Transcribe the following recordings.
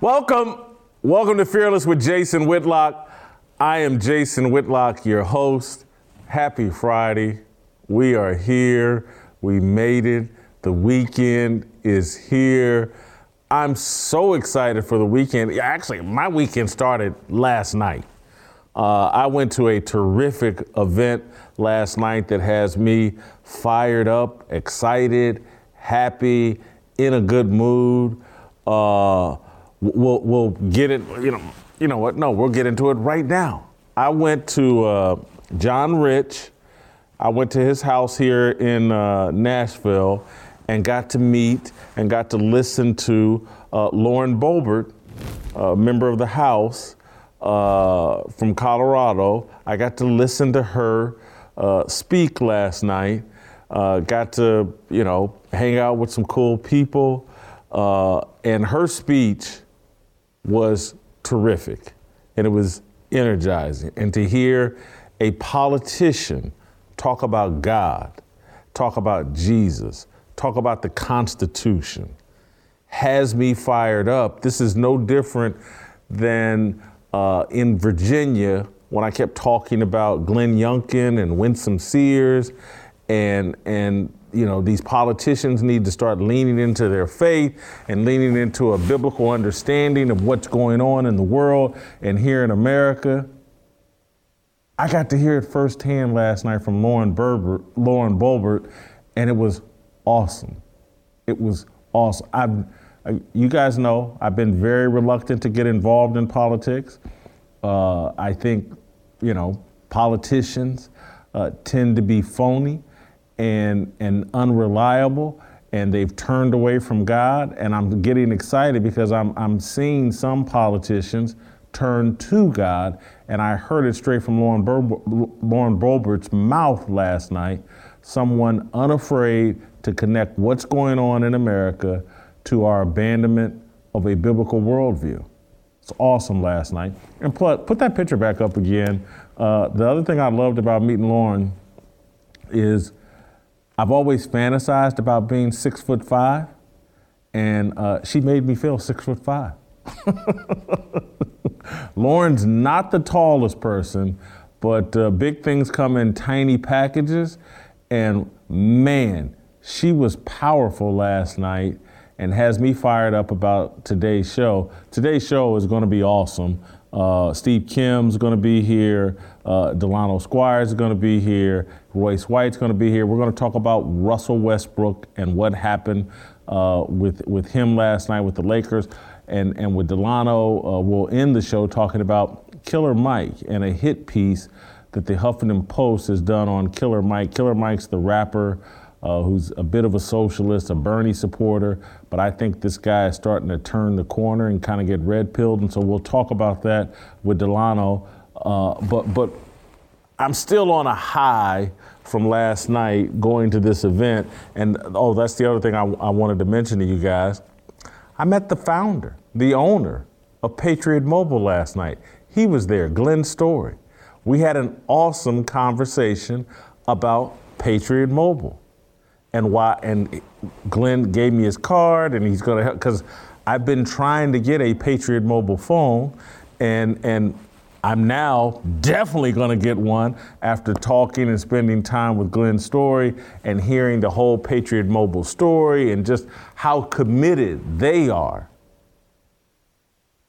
Welcome. Welcome to Fearless with Jason Whitlock. I am Jason Whitlock, your host. Happy Friday. We are here. We made it. The weekend is here. I'm so excited for the weekend. Actually, my weekend started last night. Uh, I went to a terrific event last night that has me fired up, excited, happy, in a good mood. Uh, we'll we'll get it. You know, you know what? No, we'll get into it right now. I went to uh, John Rich. I went to his house here in uh, Nashville and got to meet and got to listen to uh, Lauren Boebert, a member of the House uh, from Colorado. I got to listen to her uh, speak last night. Uh, got to, you know, hang out with some cool people. and her speech was terrific and it was energizing. And to hear a politician talk about God, talk about Jesus, talk about the Constitution has me fired up. This is no different than uh, in Virginia when I kept talking about Glenn Youngkin and Winsome Sears and and you know, these politicians need to start leaning into their faith and leaning into a biblical understanding of what's going on in the world and here in America. I got to hear it firsthand last night from Lauren Berber, Lauren Boebert, and it was awesome. It was awesome. I've, I, you guys know I've been very reluctant to get involved in politics. Uh, I think, you know, politicians uh, tend to be phony and, and unreliable and they've turned away from God. And I'm getting excited because I'm, I'm seeing some politicians turn to God. And I heard it straight from Lauren, Ber- Lauren Boebert's mouth last night someone unafraid to connect what's going on in America to our abandonment of a biblical worldview. It's awesome last night. And put, put that picture back up again. Uh, the other thing I loved about meeting Lauren is I've always fantasized about being six foot five, and uh, she made me feel six foot five. Lauren's not the tallest person, but uh, big things come in tiny packages. And man, she was powerful last night and has me fired up about today's show. Today's show is going to be awesome. Uh, Steve Kim's going to be here. Uh, Delano Squires is going to be here. Royce White's going to be here. We're going to talk about Russell Westbrook and what happened uh, with with him last night with the Lakers, and and with Delano. Uh, we'll end the show talking about Killer Mike and a hit piece that the Huffington Post has done on Killer Mike. Killer Mike's the rapper. Uh, who's a bit of a socialist, a Bernie supporter, but I think this guy is starting to turn the corner and kind of get red pilled, and so we'll talk about that with Delano. Uh, but but I'm still on a high from last night going to this event. And oh, that's the other thing I, I wanted to mention to you guys. I met the founder, the owner of Patriot Mobile last night. He was there, Glenn Story. We had an awesome conversation about Patriot Mobile and why. And Glenn gave me his card, and he's going to help because I've been trying to get a Patriot Mobile phone, and and I'm now definitely going to get one after talking and spending time with Glenn Story and hearing the whole Patriot Mobile story and just how committed they are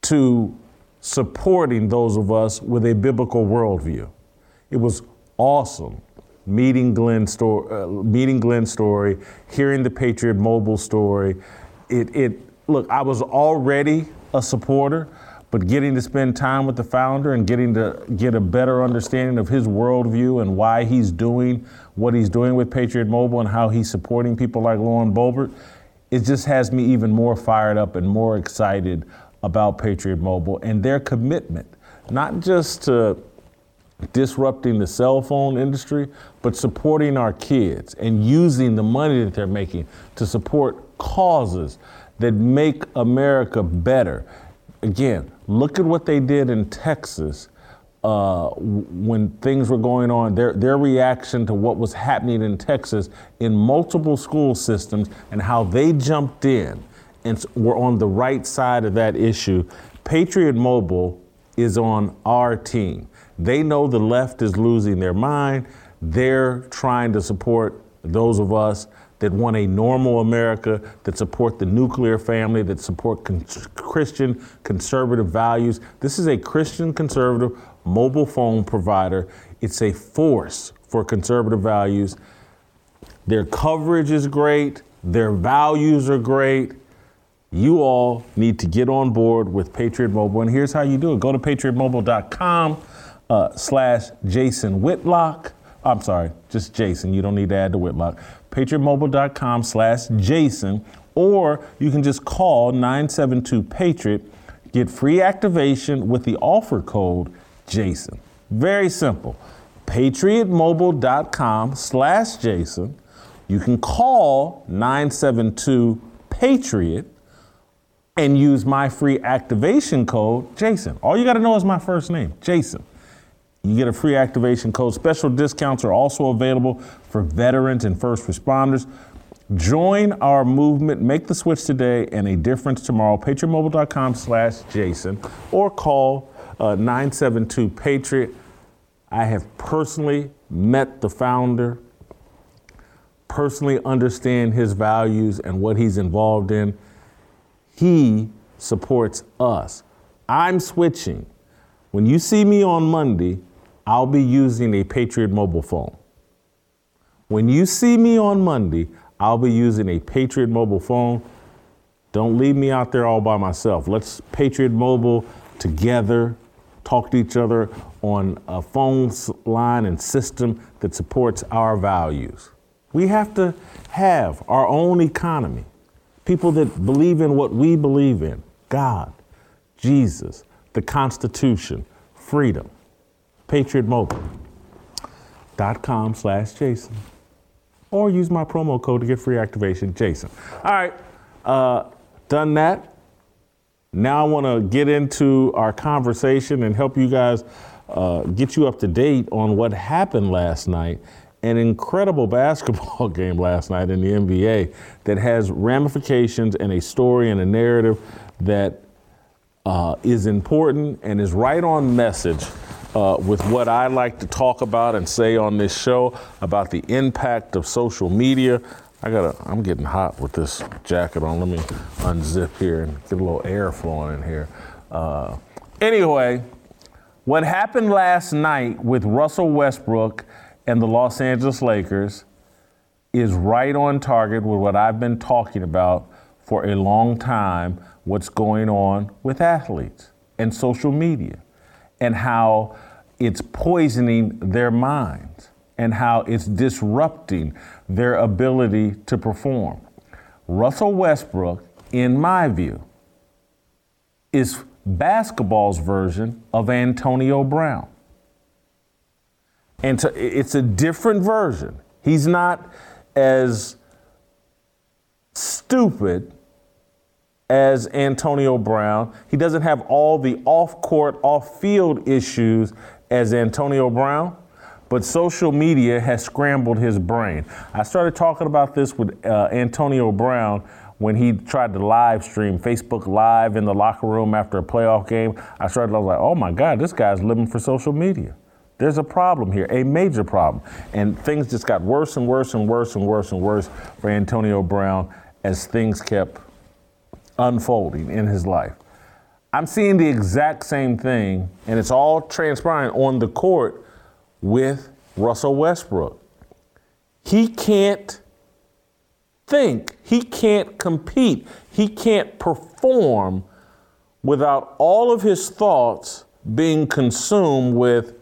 to supporting those of us with a biblical worldview. It was awesome meeting Glenn, Story, uh, meeting Glenn Story, hearing the Patriot Mobile story. It, it look, I was already a supporter, but getting to spend time with the founder and getting to get a better understanding of his worldview and why he's doing what he's doing with Patriot Mobile and how he's supporting people like Lauren Boebert, it just has me even more fired up and more excited about Patriot Mobile and their commitment, not just to disrupting the cell phone industry, but supporting our kids and using the money that they're making to support causes that make America better. Again, look at what they did in Texas uh, when things were going on, their, their reaction to what was happening in Texas in multiple school systems and how they jumped in and were on the right side of that issue. Patriot Mobile is on our team. They know the left is losing their mind. They're trying to support those of us that want a normal America, that support the nuclear family, that support con- Christian conservative values. This is a Christian conservative mobile phone provider. It's a force for conservative values. Their coverage is great, their values are great. You all need to get on board with Patriot Mobile, and here's how you do it. Go to patriotmobile.com uh, slash Jason Whitlock. I'm sorry, just Jason. You don't need to add the Whitlock. PatriotMobile.com slash Jason, or you can just call 972 Patriot. Get free activation with the offer code Jason. Very simple. PatriotMobile.com slash Jason. You can call 972 Patriot and use my free activation code, Jason. All you got to know is my first name, Jason. You get a free activation code. Special discounts are also available for veterans and first responders. Join our movement. Make the switch today and a difference tomorrow. PatriotMobile.com slash Jason or call uh, 972 Patriot. I have personally met the founder, personally understand his values and what he's involved in. He supports us. I'm switching. When you see me on Monday, I'll be using a Patriot mobile phone. When you see me on Monday, I'll be using a Patriot mobile phone. Don't leave me out there all by myself. Let's Patriot Mobile together, talk to each other on a phone line and system that supports our values. We have to have our own economy. People that believe in what we believe in God, Jesus, the Constitution, freedom patriotmobile.com slash Jason. Or use my promo code to get free activation, Jason. All right, uh, done that. Now I want to get into our conversation and help you guys uh, get you up to date on what happened last night. An incredible basketball game last night in the NBA that has ramifications and a story and a narrative that uh, is important and is right on message uh, with what I like to talk about and say on this show about the impact of social media. I gotta, I'm getting hot with this jacket on. Let me unzip here and get a little air flowing in here. Uh, anyway, what happened last night with Russell Westbrook and the Los Angeles Lakers is right on target with what I've been talking about for a long time what's going on with athletes and social media and how it's poisoning their minds and how it's disrupting their ability to perform. Russell Westbrook, in my view, is basketball's version of Antonio Brown. And so it's a different version. He's not as stupid as Antonio Brown. He doesn't have all the off court, off field issues as Antonio Brown, but social media has scrambled his brain. I started talking about this with uh, Antonio Brown when he tried to live stream Facebook Live in the locker room after a playoff game. I started, I was like, oh my God, this guy's living for social media. There's a problem here, a major problem. And things just got worse and worse and worse and worse and worse for Antonio Brown as things kept unfolding in his life. I'm seeing the exact same thing, and it's all transpiring on the court with Russell Westbrick. He can't think he can't compete, he can't perform without all of his thoughts being consumed with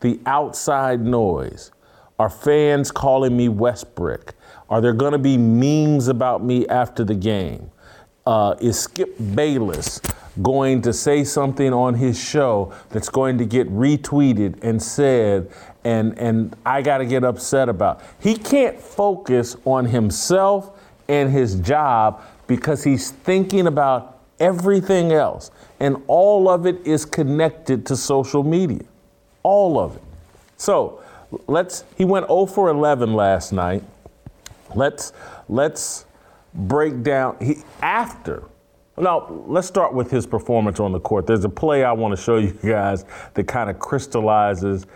the outside noise. Are fans calling me Westbrook? Are there going to be memes about me after the game? Uh, is Skip Bayless going to say something on his show that's going to get retweeted and said, and, and I got to get upset about? He can't focus on himself and his job because he's thinking about everything else. And all of it is connected to social media. All of it. So let's, he went 0 for 11 last night. Let's, let's break down, he, after, now, let's start with his performance on the court. There's a play I want to show you guys that kind of crystallizes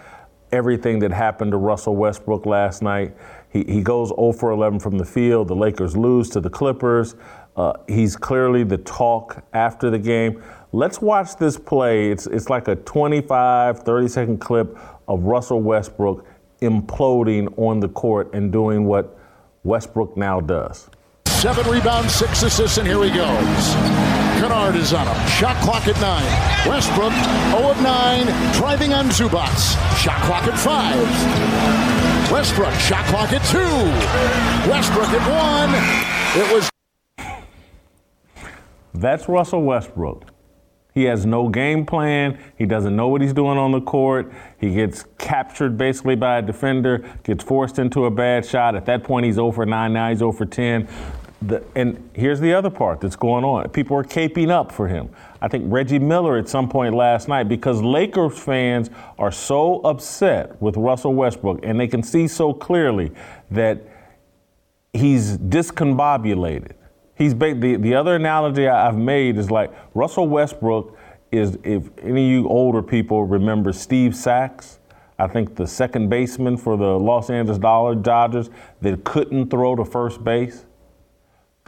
everything that happened to Russell Westbrook last night. He, he goes 0 for 11 from the field. The Lakers lose to the Clippers. Uh, he's clearly the talk after the game. Let's watch this play. It's, it's like a 25, 30 second clip of Russell Westbrook imploding on the court and doing what Westbrook now does. Seven rebounds, six assists, and here he goes. Kennard is on him. Shot clock at nine. Westbrook, 0 of 9, driving on Zubac. Shot clock at five. Westbrook, shot clock at two. Westbrook at one. It was. That's Russell Westbrook. He has no game plan. He doesn't know what he's doing on the court. He gets captured basically by a defender, gets forced into a bad shot. At that point, he's oh over 9. Now he's oh over 10. The, and here's the other part that's going on. People are caping up for him. I think Reggie Miller at some point last night, because Lakers fans are so upset with Russell Westbrook, and they can see so clearly that he's discombobulated. He's the the other analogy I've made is like Russell Westbrook is if any of you older people remember Steve Sax. I think the second baseman for the Los Angeles Dollar Dodgers that couldn't throw to first base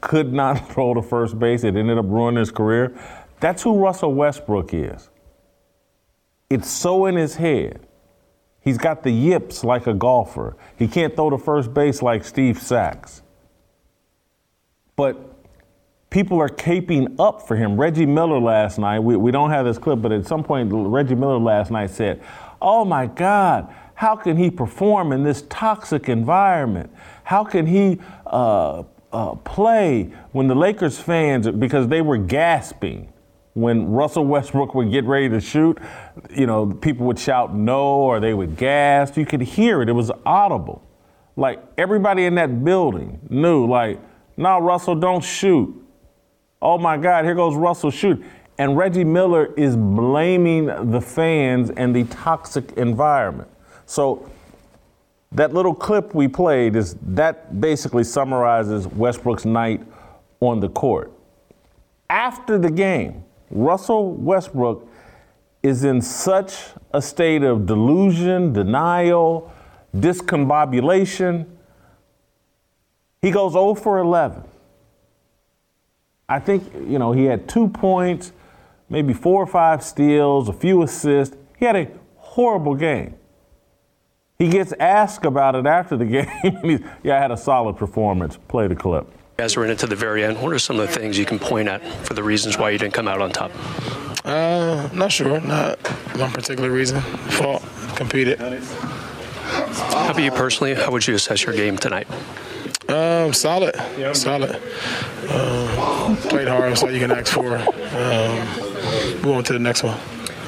could not throw to first base. It ended up ruining his career. That's who Russell Westbrook is. It's so in his head. He's got the yips like a golfer. He can't throw to first base like Steve Sax. But people are caping up for him. Reggie Miller last night, we, we don't have this clip, but at some point, Reggie Miller last night said, Oh my God, how can he perform in this toxic environment? How can he uh, uh, play when the Lakers fans, because they were gasping when Russell Westbrook would get ready to shoot, you know, people would shout no or they would gasp. You could hear it, it was audible. Like everybody in that building knew, like, no, Russell, don't shoot. Oh my God, here goes Russell shoot. And Reggie Miller is blaming the fans and the toxic environment. So that little clip we played is that basically summarizes Westbrook's night on the court. After the game, Russell Westbrook is in such a state of delusion, denial, discombobulation. He goes 0 for 11. I think, you know, he had two points, maybe four or five steals, a few assists. He had a horrible game. He gets asked about it after the game. yeah, I had a solid performance. Play the clip. You guys were in it to the very end. What are some of the things you can point at for the reasons why you didn't come out on top? Uh, not sure. Not one particular reason. Fault. Competed. How about you personally? How would you assess your game tonight? Um, solid. Solid. Um, played hard. That's all you can ask for. Um, move on to the next one.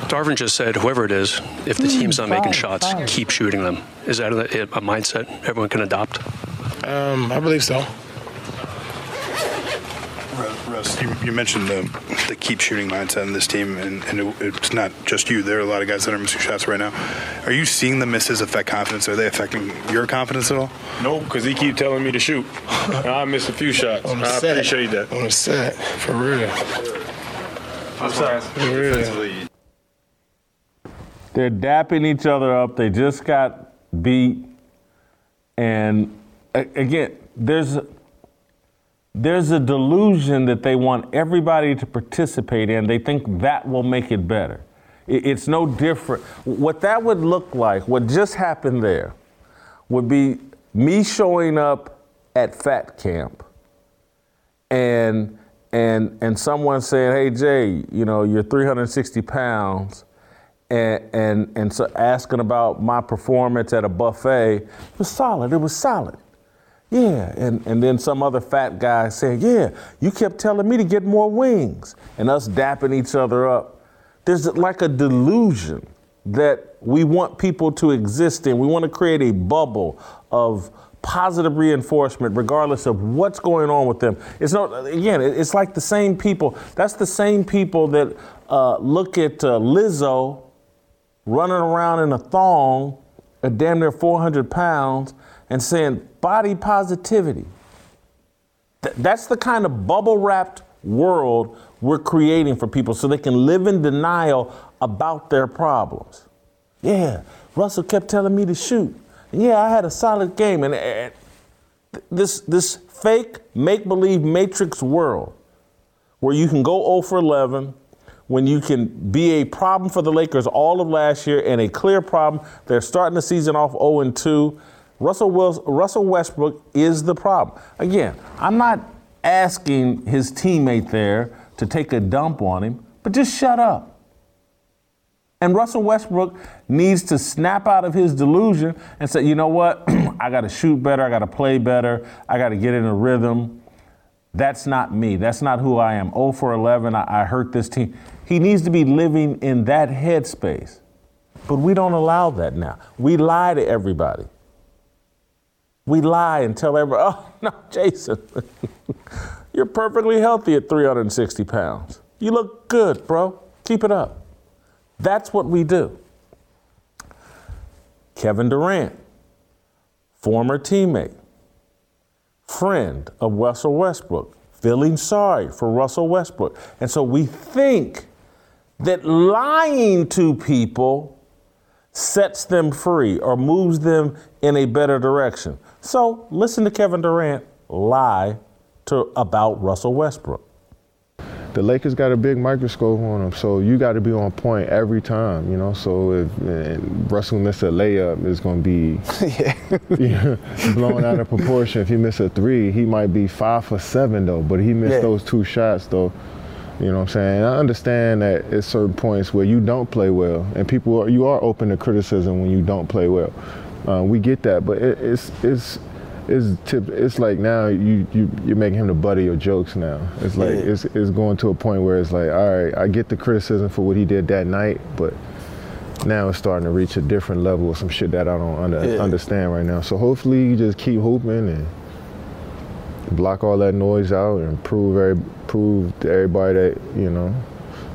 Darvin just said, whoever it is, if the team's not making shots, keep shooting them. Is that a, a mindset everyone can adopt? Um, I believe so. Russ, you, you mentioned the, the, keep shooting mindset in this team, and, and it, it's not just you. There are a lot of guys that are missing shots right now. Are you seeing the misses affect confidence? Are they affecting your confidence at all? No, because he keep telling me to shoot. I missed a few shots. I set. appreciate that. On the set, for real. I'm sorry. For real. They're dapping each other up. They just got beat. And again, there's there's a delusion that they want everybody to participate in. They think that will make it better. It's no different. What that would look like, what just happened there, would be me showing up at Fat Camp and and and someone saying, "Hey Jay, you know you're 360 pounds," and and and so asking about my performance at a buffet it was solid. It was solid. Yeah, and, and then some other fat guy saying, Yeah, you kept telling me to get more wings, and us dapping each other up. There's like a delusion that we want people to exist in. We want to create a bubble of positive reinforcement regardless of what's going on with them. It's not, again, it's like the same people. That's the same people that uh, look at uh, Lizzo running around in a thong at damn near 400 pounds and saying body positivity. Th- that's the kind of bubble wrapped world we're creating for people so they can live in denial about their problems. Yeah, Russell kept telling me to shoot. Yeah, I had a solid game. And, and this, this fake make believe matrix world where you can go 0 for 11, when you can be a problem for the Lakers all of last year and a clear problem. They're starting the season off 0 and 2. Russell, Russell Westbrook is the problem. Again, I'm not asking his teammate there to take a dump on him, but just shut up. And Russell Westbrook needs to snap out of his delusion and say, you know what? I got to shoot better. I got to play better. I got to get in a rhythm. That's not me. That's not who I am. 0 for 11. I, I hurt this team. He needs to be living in that headspace. But we don't allow that now. We lie to everybody. We lie and tell everybody, oh, no, Jason, you're perfectly healthy at 360 pounds. You look good, bro. Keep it up. That's what we do. Kevin Durant, former teammate, friend of Russell Westbrook, feeling sorry for Russell Westbrook. And so we think that lying to people sets them free or moves them in a better direction. So listen to Kevin Durant lie to about Russell Westbrook the Lakers got a big microscope on them, so you got to be on point every time, you know. So if Russell misses a layup, it's going to be yeah. blown out of proportion. If he misses a three, he might be five for seven though, but he missed yeah. those two shots though. You know what I'm saying? I understand that at certain points where you don't play well, and people are, you are open to criticism when you don't play well. Uh, we get that, but it, it's it's it's tip, it's like now you you you're making him the butt of your jokes now. It's like yeah. it's it's going to a point where it's like, all right, I get the criticism for what he did that night, but now it's starting to reach a different level of some shit that I don't under, yeah. understand right now. So hopefully you just keep hooping and block all that noise out and prove every, prove to everybody that you know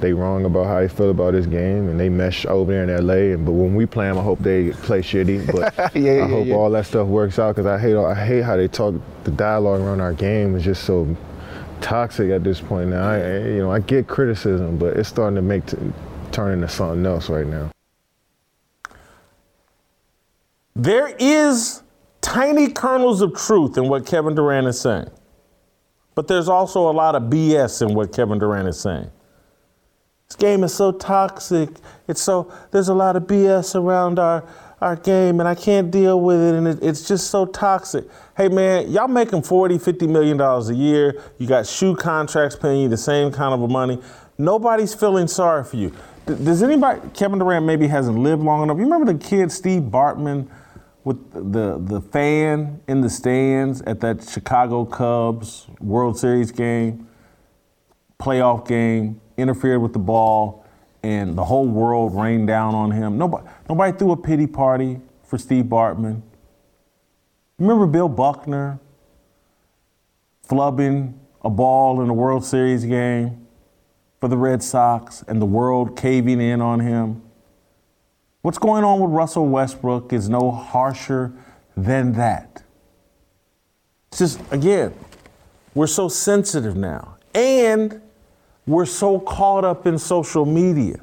they wrong about how they feel about this game, and they mesh over there in LA. And but when we play them, I hope they play shitty. But yeah, yeah, I hope yeah. all that stuff works out because I hate I hate how they talk. The dialogue around our game is just so toxic at this point now. I, you know, I get criticism, but it's starting to make t- turn into something else right now. There is tiny kernels of truth in what Kevin Durant is saying. But there's also a lot of BS in what Kevin Durant is saying. This game is so toxic. It's so there's a lot of BS around our our game and I can't deal with it and it, it's just so toxic. Hey man, y'all making 40, 50 million dollars a year. You got shoe contracts paying you the same kind of money. Nobody's feeling sorry for you. Does anybody Kevin Durant maybe hasn't lived long enough? You remember the kid Steve Bartman with the the fan in the stands at that Chicago Cubs World Series game, playoff game? interfered with the ball, and the whole world rained down on him. Nobody, nobody threw a pity party for Steve Bartman. Remember Bill Buckner flubbing a ball in a World Series game for the Red Sox and the world caving in on him? What's going on with Russell Westbrook is no harsher than that. It's just, again, we're so sensitive now. And we're so caught up in social media.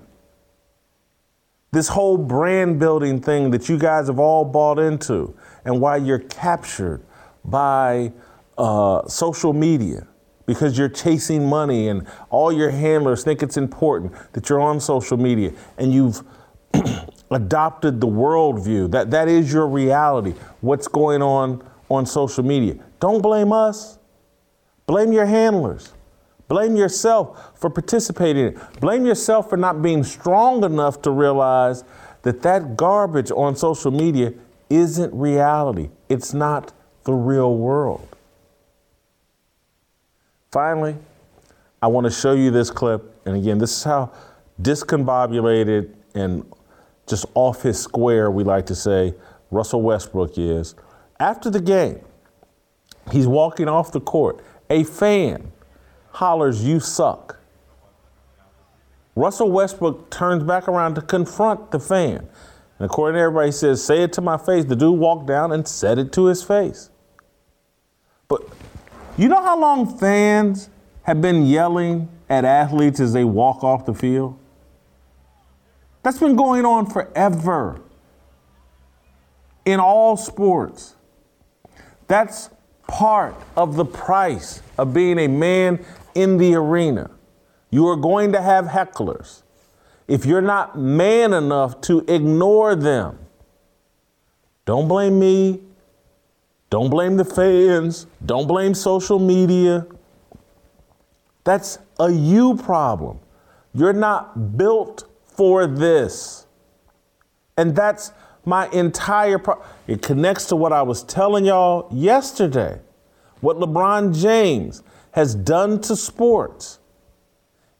This whole brand building thing that you guys have all bought into, and why you're captured by uh, social media because you're chasing money, and all your handlers think it's important that you're on social media and you've adopted the worldview. That, that is your reality, what's going on on social media. Don't blame us. Blame your handlers. Blame yourself for participating. Blame yourself for not being strong enough to realize that that garbage on social media isn't reality. It's not the real world. Finally, I want to show you this clip. And again, this is how discombobulated and just off his square, we like to say, Russell Westbrook is. After the game, he's walking off the court. A fan hollers, You suck. Russell Westbrook turns back around to confront the fan. And according to everybody, he says, Say it to my face. The dude walked down and said it to his face. But you know how long fans have been yelling at athletes as they walk off the field? That's been going on forever in all sports. That's part of the price of being a man in the arena. You are going to have hecklers. If you're not man enough to ignore them, don't blame me. Don't blame the fans. Don't blame social media. That's a you problem. You're not built for this. And that's my entire pro- it connects to what I was telling y'all yesterday. What LeBron James has done to sports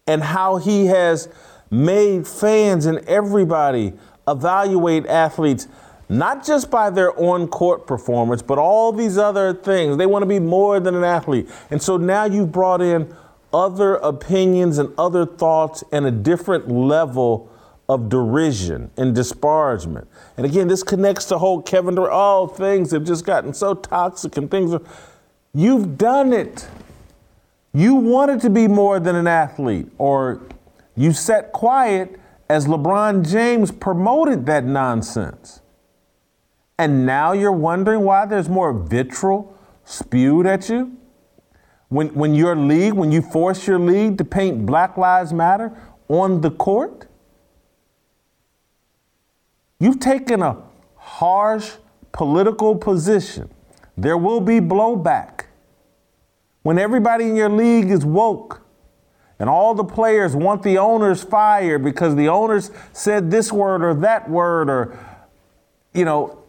and how he has made fans and everybody evaluate athletes not just by their on court performance, but all these other things. They want to be more than an athlete. And so now you've brought in other opinions and other thoughts and a different level of derision and disparagement. And again, this connects to whole Kevin Durant. All things have just gotten so toxic and things are. You've done it. You wanted to be more than an athlete, or you sat quiet as LeBron James promoted that nonsense. And now you're wondering why there's more vitriol spewed at you? When, when your league, when you force your league to paint Black Lives Matter on the court? You've taken a harsh political position. There will be blowback when everybody in your league is woke and all the players want the owners fired because the owners said this word or that word or you know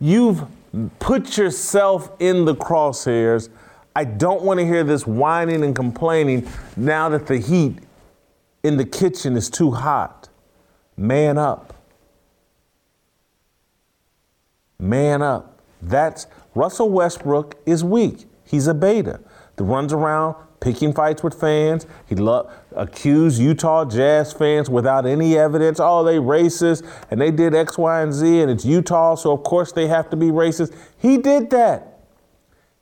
you've put yourself in the crosshairs i don't want to hear this whining and complaining now that the heat in the kitchen is too hot man up man up that's russell westbrook is weak He's a beta that runs around picking fights with fans. He lo- accused Utah Jazz fans without any evidence. Oh, they racist and they did X, Y, and Z, and it's Utah, so of course they have to be racist. He did that.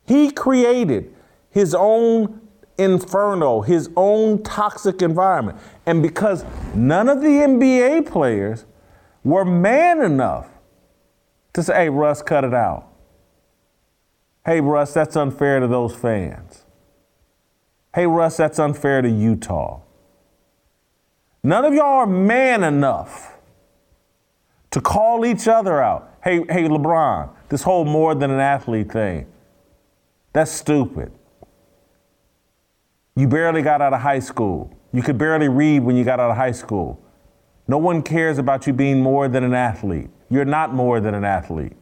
He created his own inferno, his own toxic environment. And because none of the NBA players were man enough to say, hey, Russ, cut it out. Hey, Russ, that's unfair to those fans. Hey, Russ, that's unfair to Utah. None of y'all are man enough to call each other out. Hey, hey, LeBron, this whole more than an athlete thing, that's stupid. You barely got out of high school. You could barely read when you got out of high school. No one cares about you being more than an athlete. You're not more than an athlete.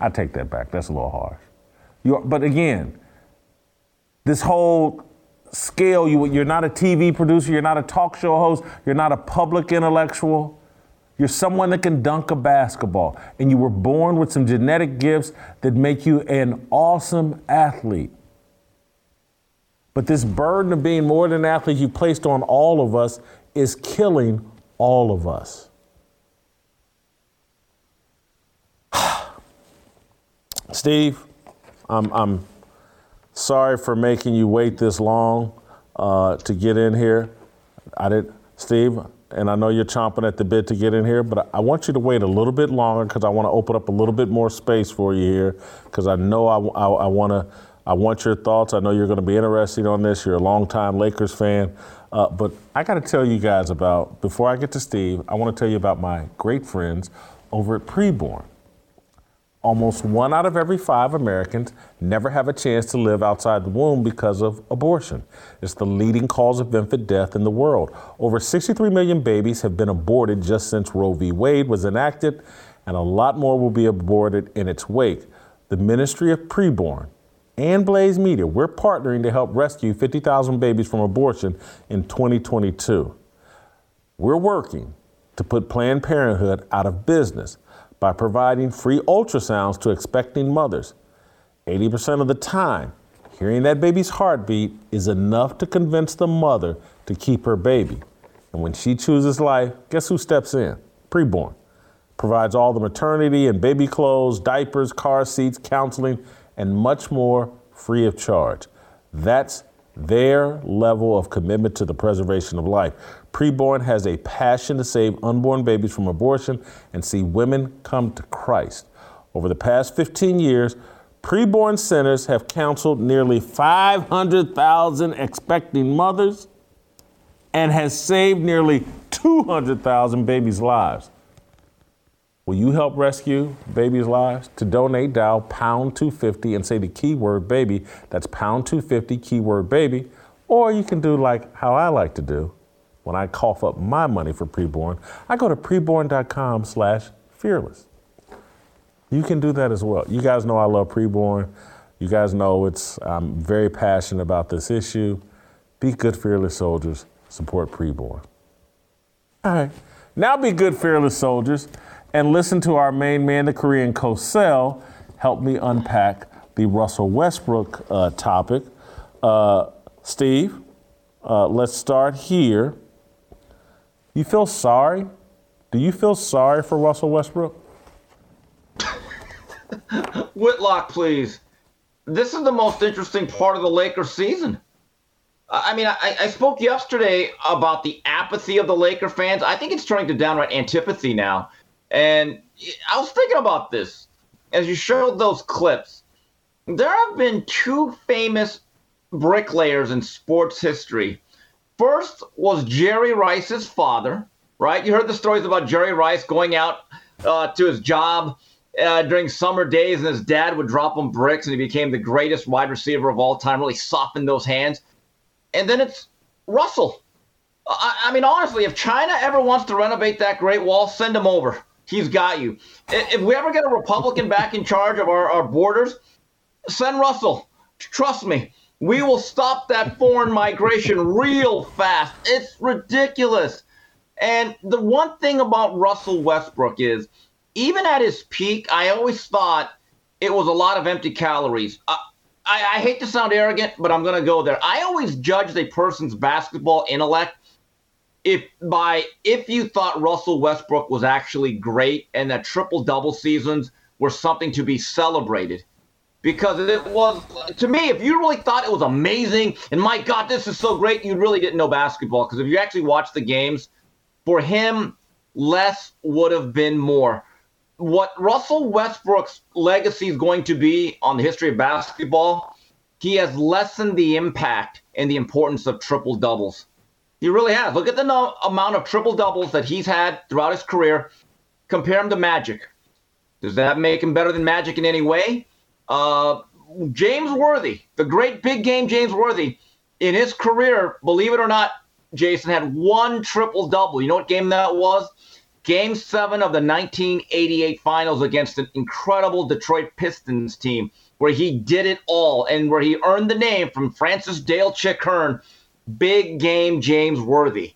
I take that back. That's a little harsh. You are, but again, this whole scale, you, you're not a TV producer, you're not a talk show host, you're not a public intellectual. You're someone that can dunk a basketball, and you were born with some genetic gifts that make you an awesome athlete. But this burden of being more than an athlete you placed on all of us is killing all of us. Steve, I'm, I'm sorry for making you wait this long uh, to get in here. I did, Steve, and I know you're chomping at the bit to get in here, but I want you to wait a little bit longer because I want to open up a little bit more space for you here because I know I, I, I want to. I want your thoughts. I know you're going to be interested on this. You're a longtime Lakers fan. Uh, but I got to tell you guys about, before I get to Steve, I want to tell you about my great friends over at Preborn. Almost one out of every five Americans never have a chance to live outside the womb because of abortion. It's the leading cause of infant death in the world. Over 63 million babies have been aborted just since Roe v. Wade was enacted, and a lot more will be aborted in its wake. The Ministry of Preborn and Blaze Media, we're partnering to help rescue 50,000 babies from abortion in 2022. We're working to put Planned Parenthood out of business by providing free ultrasounds to expecting mothers. 80% of the time, hearing that baby's heartbeat is enough to convince the mother to keep her baby. And when she chooses life, guess who steps in? Preborn. Provides all the maternity and baby clothes, diapers, car seats, counseling, and much more free of charge. That's their level of commitment to the preservation of life. Preborn has a passion to save unborn babies from abortion and see women come to Christ. Over the past 15 years, preborn centers have counseled nearly 500,000 expecting mothers and has saved nearly 200,000 babies' lives. Will you help rescue babies' lives? To donate, dial pound 250 and say the keyword baby. That's pound 250, keyword baby. Or you can do like how I like to do when I cough up my money for preborn. I go to preborn.com slash fearless. You can do that as well. You guys know I love preborn. You guys know it's I'm very passionate about this issue. Be good, fearless soldiers. Support preborn. All right. Now be good, fearless soldiers and listen to our main man, the Korean Cosell, help me unpack the Russell Westbrook uh, topic. Uh, Steve, uh, let's start here. You feel sorry? Do you feel sorry for Russell Westbrook? Whitlock, please. This is the most interesting part of the Lakers season. I mean, I, I, spoke yesterday about the apathy of the Laker fans. I think it's turning to downright antipathy now. And I was thinking about this as you showed those clips. There have been two famous bricklayers in sports history. First was Jerry Rice's father, right? You heard the stories about Jerry Rice going out uh, to his job uh, during summer days, and his dad would drop him bricks, and he became the greatest wide receiver of all time, really softened those hands. And then it's Russell. I, I mean, honestly, if China ever wants to renovate that Great Wall, send him over. He's got you. If we ever get a Republican back in charge of our, our borders, send Russell. Trust me, we will stop that foreign migration real fast. It's ridiculous. And the one thing about Russell Westbrook is, even at his peak, I always thought it was a lot of empty calories. Uh, I, I hate to sound arrogant, but I'm going to go there. I always judge a person's basketball intellect if by if you thought Russell Westbrook was actually great and that triple double seasons were something to be celebrated. Because it was to me, if you really thought it was amazing and my God, this is so great, you really didn't know basketball. Because if you actually watched the games, for him, less would have been more. What Russell Westbrook's legacy is going to be on the history of basketball, he has lessened the impact and the importance of triple doubles. He really has. Look at the no- amount of triple doubles that he's had throughout his career. Compare him to Magic. Does that make him better than Magic in any way? Uh, James Worthy, the great big game James Worthy, in his career, believe it or not, Jason had one triple double. You know what game that was? Game seven of the 1988 finals against an incredible Detroit Pistons team where he did it all and where he earned the name from Francis Dale Chick Hearn big game James Worthy.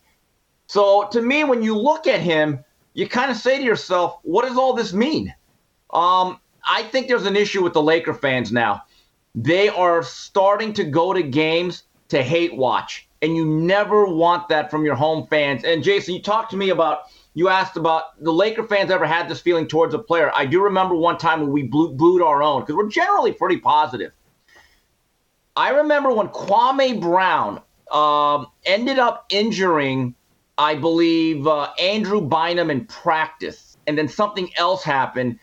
So to me, when you look at him, you kind of say to yourself, what does all this mean? Um, I think there's an issue with the Laker fans now. They are starting to go to games to hate watch, and you never want that from your home fans. And Jason, you talked to me about, you asked about the Laker fans ever had this feeling towards a player. I do remember one time when we blew, booed our own because we're generally pretty positive. I remember when Kwame Brown um, ended up injuring, I believe, uh, Andrew Bynum in practice. And then something else happened.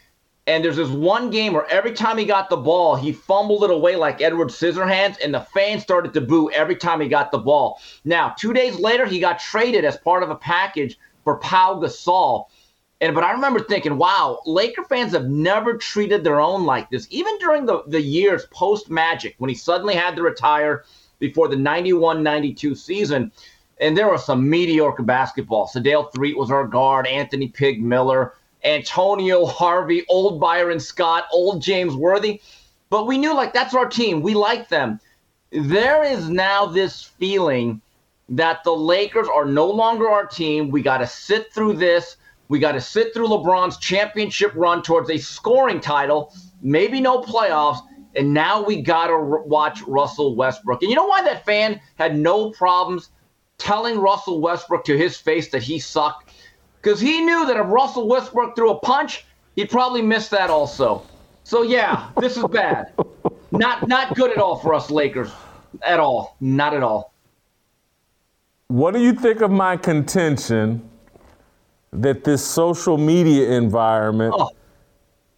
And there's this one game where every time he got the ball, he fumbled it away like Edward Scissorhands, and the fans started to boo every time he got the ball. Now, two days later, he got traded as part of a package for Pau Gasol. And but I remember thinking, wow, Laker fans have never treated their own like this. Even during the, the years post Magic, when he suddenly had to retire before the 91-92 season, and there was some mediocre basketball. Sedale Threatt was our guard, Anthony Pig Miller, Antonio Harvey, old Byron Scott, old James Worthy. But we knew like that's our team. We like them. There is now this feeling that the Lakers are no longer our team. We got to sit through this. We got to sit through LeBron's championship run towards a scoring title, maybe no playoffs, and now we got to r- watch Russell Westbrook. And you know why that fan had no problems telling Russell Westbrook to his face that he sucked? Because he knew that if Russell Westbrook threw a punch, he'd probably miss that also. So yeah, this is bad. not not good at all for us Lakers. At all. Not at all. What do you think of my contention that this social media environment oh.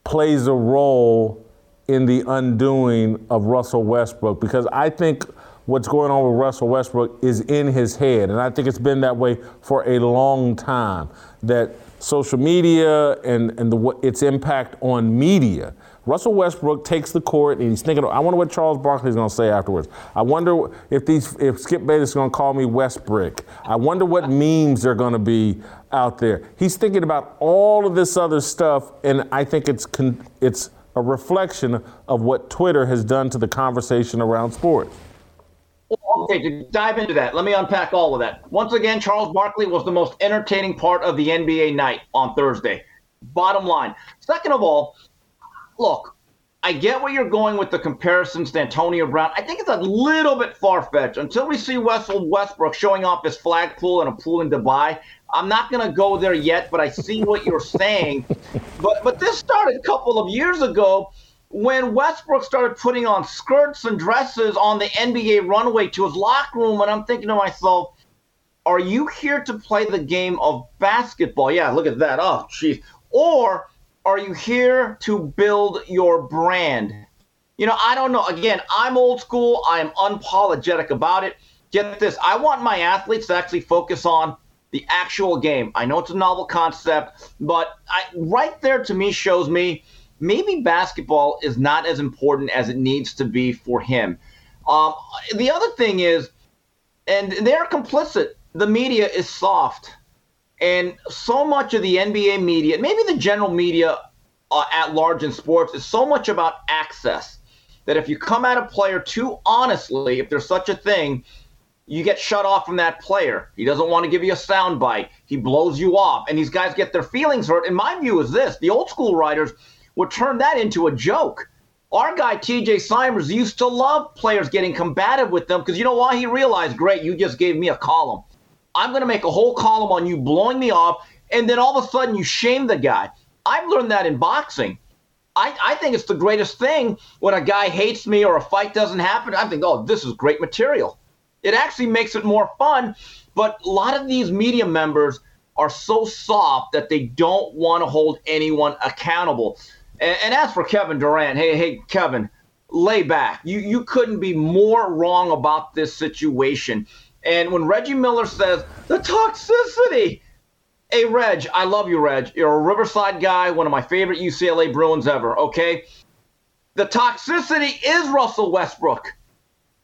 plays a role in the undoing of Russell Westbrook? Because I think what's going on with Russell Westbrook is in his head. And I think it's been that way for a long time. That social media and, and the, its impact on media Russell Westbrook takes the court and he's thinking, I wonder what Charles Barkley is going to say afterwards. I wonder if these if Skip Bayless is going to call me Westbrick. I wonder what memes are going to be out there. He's thinking about all of this other stuff, and I think it's con- it's a reflection of what Twitter has done to the conversation around sports. Okay, to dive into that, let me unpack all of that. Once again, Charles Barkley was the most entertaining part of the NBA night on Thursday. Bottom line. Second of all, look, I get where you're going with the comparisons to Antonio Brown. I think it's a little bit far fetched. Until we see Russell Westbrook showing off his flag pool in a pool in Dubai, I'm not going to go there yet. But I see what you're saying. But but this started a couple of years ago when Westbrook started putting on skirts and dresses on the NBA runway to his locker room, and I'm thinking to myself. Are you here to play the game of basketball? Yeah, look at that. Oh, jeez. Or are you here to build your brand? You know, I don't know. Again, I'm old school. I am unapologetic about it. Get this I want my athletes to actually focus on the actual game. I know it's a novel concept, but I, right there to me shows me maybe basketball is not as important as it needs to be for him. Um, the other thing is, and they're complicit, the media is soft. And so much of the NBA media, and maybe the general media uh, at large in sports, is so much about access that if you come at a player too honestly, if there's such a thing, you get shut off from that player. He doesn't want to give you a sound bite. He blows you off. And these guys get their feelings hurt. And my view is this the old school writers would turn that into a joke. Our guy, TJ Simers, used to love players getting combative with them because you know why? He realized, great, you just gave me a column. I'm going to make a whole column on you blowing me off, and then all of a sudden you shame the guy. I've learned that in boxing. I, I think it's the greatest thing when a guy hates me or a fight doesn't happen. I think, oh, this is great material. It actually makes it more fun. But a lot of these media members are so soft that they don't want to hold anyone accountable. And, and as for Kevin Durant, hey, hey, Kevin, lay back. You you couldn't be more wrong about this situation. And when Reggie Miller says the toxicity, hey Reg, I love you, Reg. You're a Riverside guy, one of my favorite UCLA Bruins ever. Okay, the toxicity is Russell Westbrook.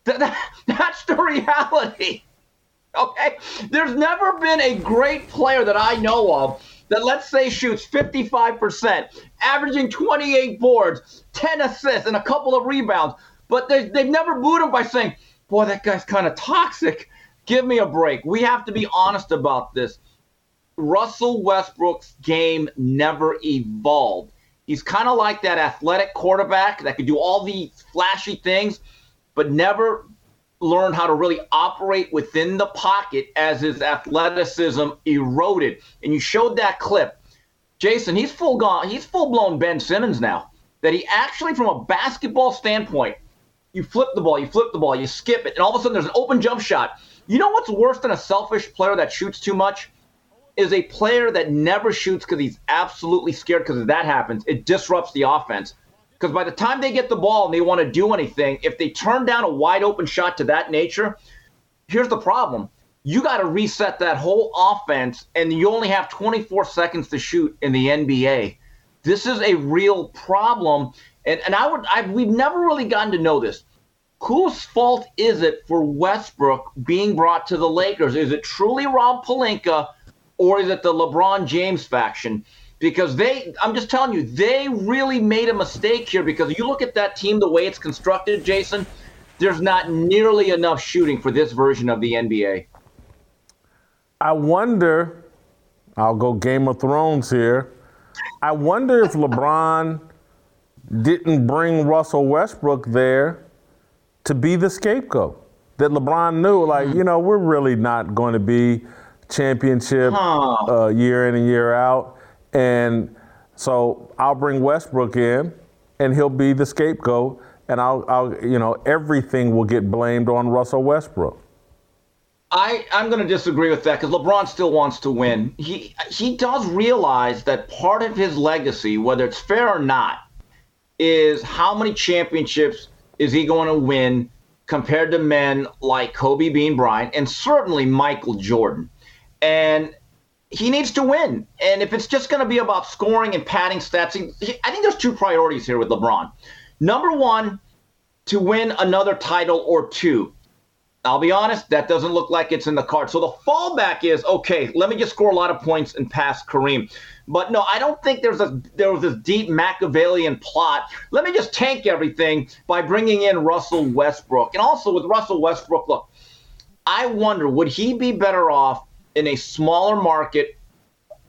That, that, that's the reality. Okay, there's never been a great player that I know of that let's say shoots 55%, averaging 28 boards, 10 assists, and a couple of rebounds. But they, they've never booed him by saying, boy, that guy's kind of toxic. Give me a break. We have to be honest about this. Russell Westbrook's game never evolved. He's kind of like that athletic quarterback that could do all the flashy things, but never learned how to really operate within the pocket as his athleticism eroded. And you showed that clip. Jason, he's full gone. He's full blown Ben Simmons now. That he actually, from a basketball standpoint, you flip the ball, you flip the ball, you skip it, and all of a sudden there's an open jump shot. You know what's worse than a selfish player that shoots too much? Is a player that never shoots because he's absolutely scared because if that happens, it disrupts the offense. Because by the time they get the ball and they want to do anything, if they turn down a wide open shot to that nature, here's the problem. you got to reset that whole offense, and you only have 24 seconds to shoot in the NBA. This is a real problem, and and I would I've, we've never really gotten to know this. Whose fault is it for Westbrook being brought to the Lakers? Is it truly Rob Pelinka, or is it the LeBron James faction? Because they, I'm just telling you, they really made a mistake here. Because you look at that team, the way it's constructed, Jason, there's not nearly enough shooting for this version of the NBA. I wonder, I'll go Game of Thrones here. I wonder if LeBron didn't bring Russell Westbrook there to be the scapegoat. That LeBron knew, like, you know, we're really not going to be championship uh, year in and year out. And so I'll bring Westbrook in and he'll be the scapegoat. And I'll, I'll you know, everything will get blamed on Russell Westbrook. I, I'm going to disagree with that because LeBron still wants to win. He he does realize that part of his legacy, whether it's fair or not, is how many championships is he going to win compared to men like Kobe Bean Bryant and certainly Michael Jordan. And he needs to win. And if it's just going to be about scoring and padding stats, I think there's two priorities here with LeBron. Number one, to win another title or two. I'll be honest, that doesn't look like it's in the card. So the fallback is okay. Let me just score a lot of points and pass Kareem. But no, I don't think there's a there was this deep Machiavellian plot. Let me just tank everything by bringing in Russell Westbrook. And also with Russell Westbrook, look, I wonder would he be better off in a smaller market,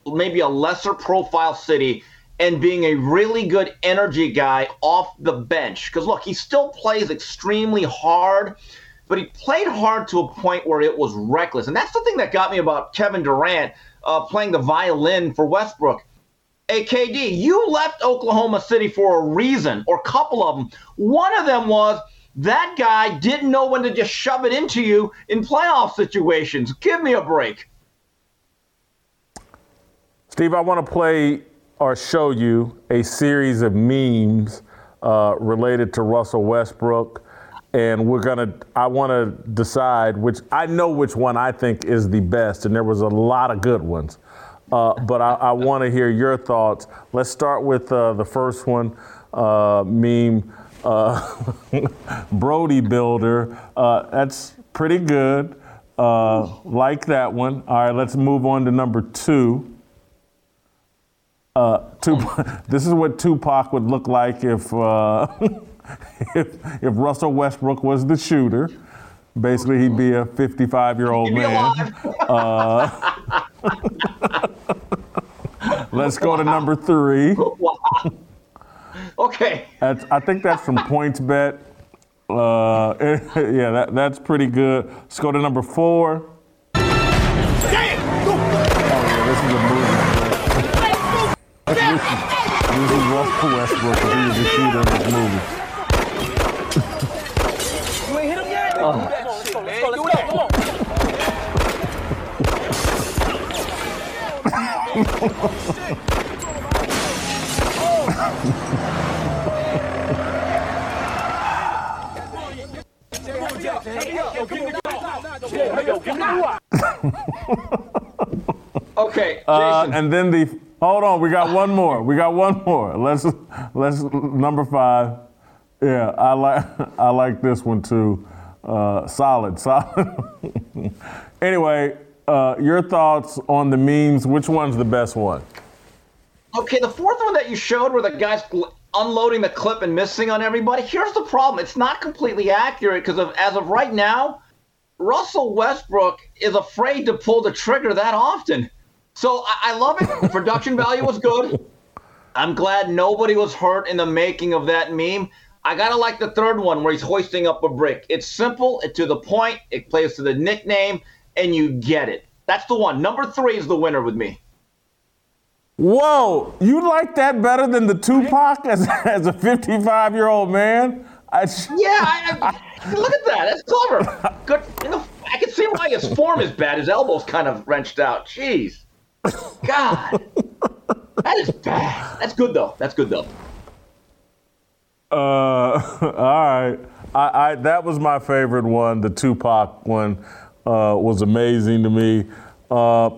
maybe a lesser profile city, and being a really good energy guy off the bench? Because look, he still plays extremely hard but he played hard to a point where it was reckless. And that's the thing that got me about Kevin Durant uh, playing the violin for Westbrook. Hey, KD, you left Oklahoma City for a reason, or a couple of them. One of them was that guy didn't know when to just shove it into you in playoff situations. Give me a break. Steve, I want to play or show you a series of memes uh, related to Russell Westbrook and we're gonna i want to decide which i know which one i think is the best and there was a lot of good ones. Uh, but i, I want to hear your thoughts. Let's start with uh, the first one uh, meme uh, brody builder. Uh, that's pretty good. Uh, like that one. All right let's move on to number two. Tupac, this is what Tupac would look like if if, if Russell Westbrook was the shooter, basically he'd be a 55 year old man. Uh, let's go to number three. Wow. Okay. That's, I think that's from PointsBet. Uh, yeah, that, that's pretty good. Let's go to number four. Damn! Oh, yeah, this is a movie. this, is, this is Russell Westbrook. He was a shooter in this movie. Okay, uh, and then the hold on, we got one more. We got one more. Let's let's number five. Yeah, I like I like this one too. Uh, solid, solid. anyway, uh, your thoughts on the memes? Which one's the best one? Okay, the fourth one that you showed where the guy's unloading the clip and missing on everybody. Here's the problem: it's not completely accurate because of as of right now, Russell Westbrook is afraid to pull the trigger that often. So I, I love it. Production value was good. I'm glad nobody was hurt in the making of that meme. I gotta like the third one where he's hoisting up a brick. It's simple, it's to the point, it plays to the nickname, and you get it. That's the one. Number three is the winner with me. Whoa, you like that better than the Tupac as, as a 55 year old man? I, yeah, I, I, look at that. That's clever. Good. You know, I can see why his form is bad. His elbow's kind of wrenched out. Jeez. God. That is bad. That's good, though. That's good, though. Uh, all right. I, I, that was my favorite one, the Tupac one uh, was amazing to me. Uh,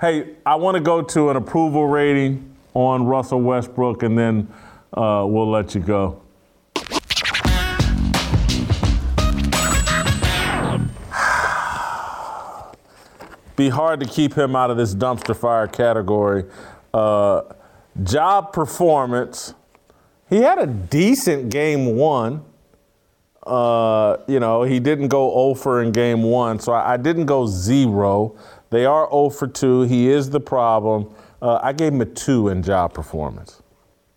hey, I want to go to an approval rating on Russell Westbrook, and then uh, we'll let you go. Be hard to keep him out of this dumpster fire category. Uh, job performance. He had a decent game one. Uh, you know, he didn't go over in game one, so I, I, didn't go zero. They are 0 for 2. He is the problem. Uh, I gave him a two in job performance.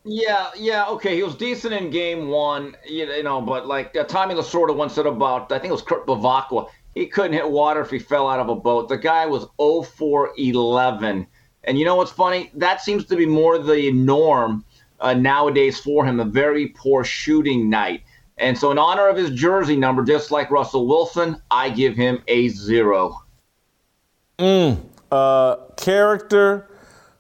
Yeah, yeah, okay. He was decent in game one, you know, but like uh, Tommy Lasorda once said about, I think it was Kurt Bevacqua, he couldn't hit water if he fell out of a boat. The guy was 0 for 11. And you know what's funny? That seems to be more the norm uh, nowadays for him, a very poor shooting night. And so, in honor of his jersey number, just like Russell Wilson, I give him a zero. Mm, uh, character.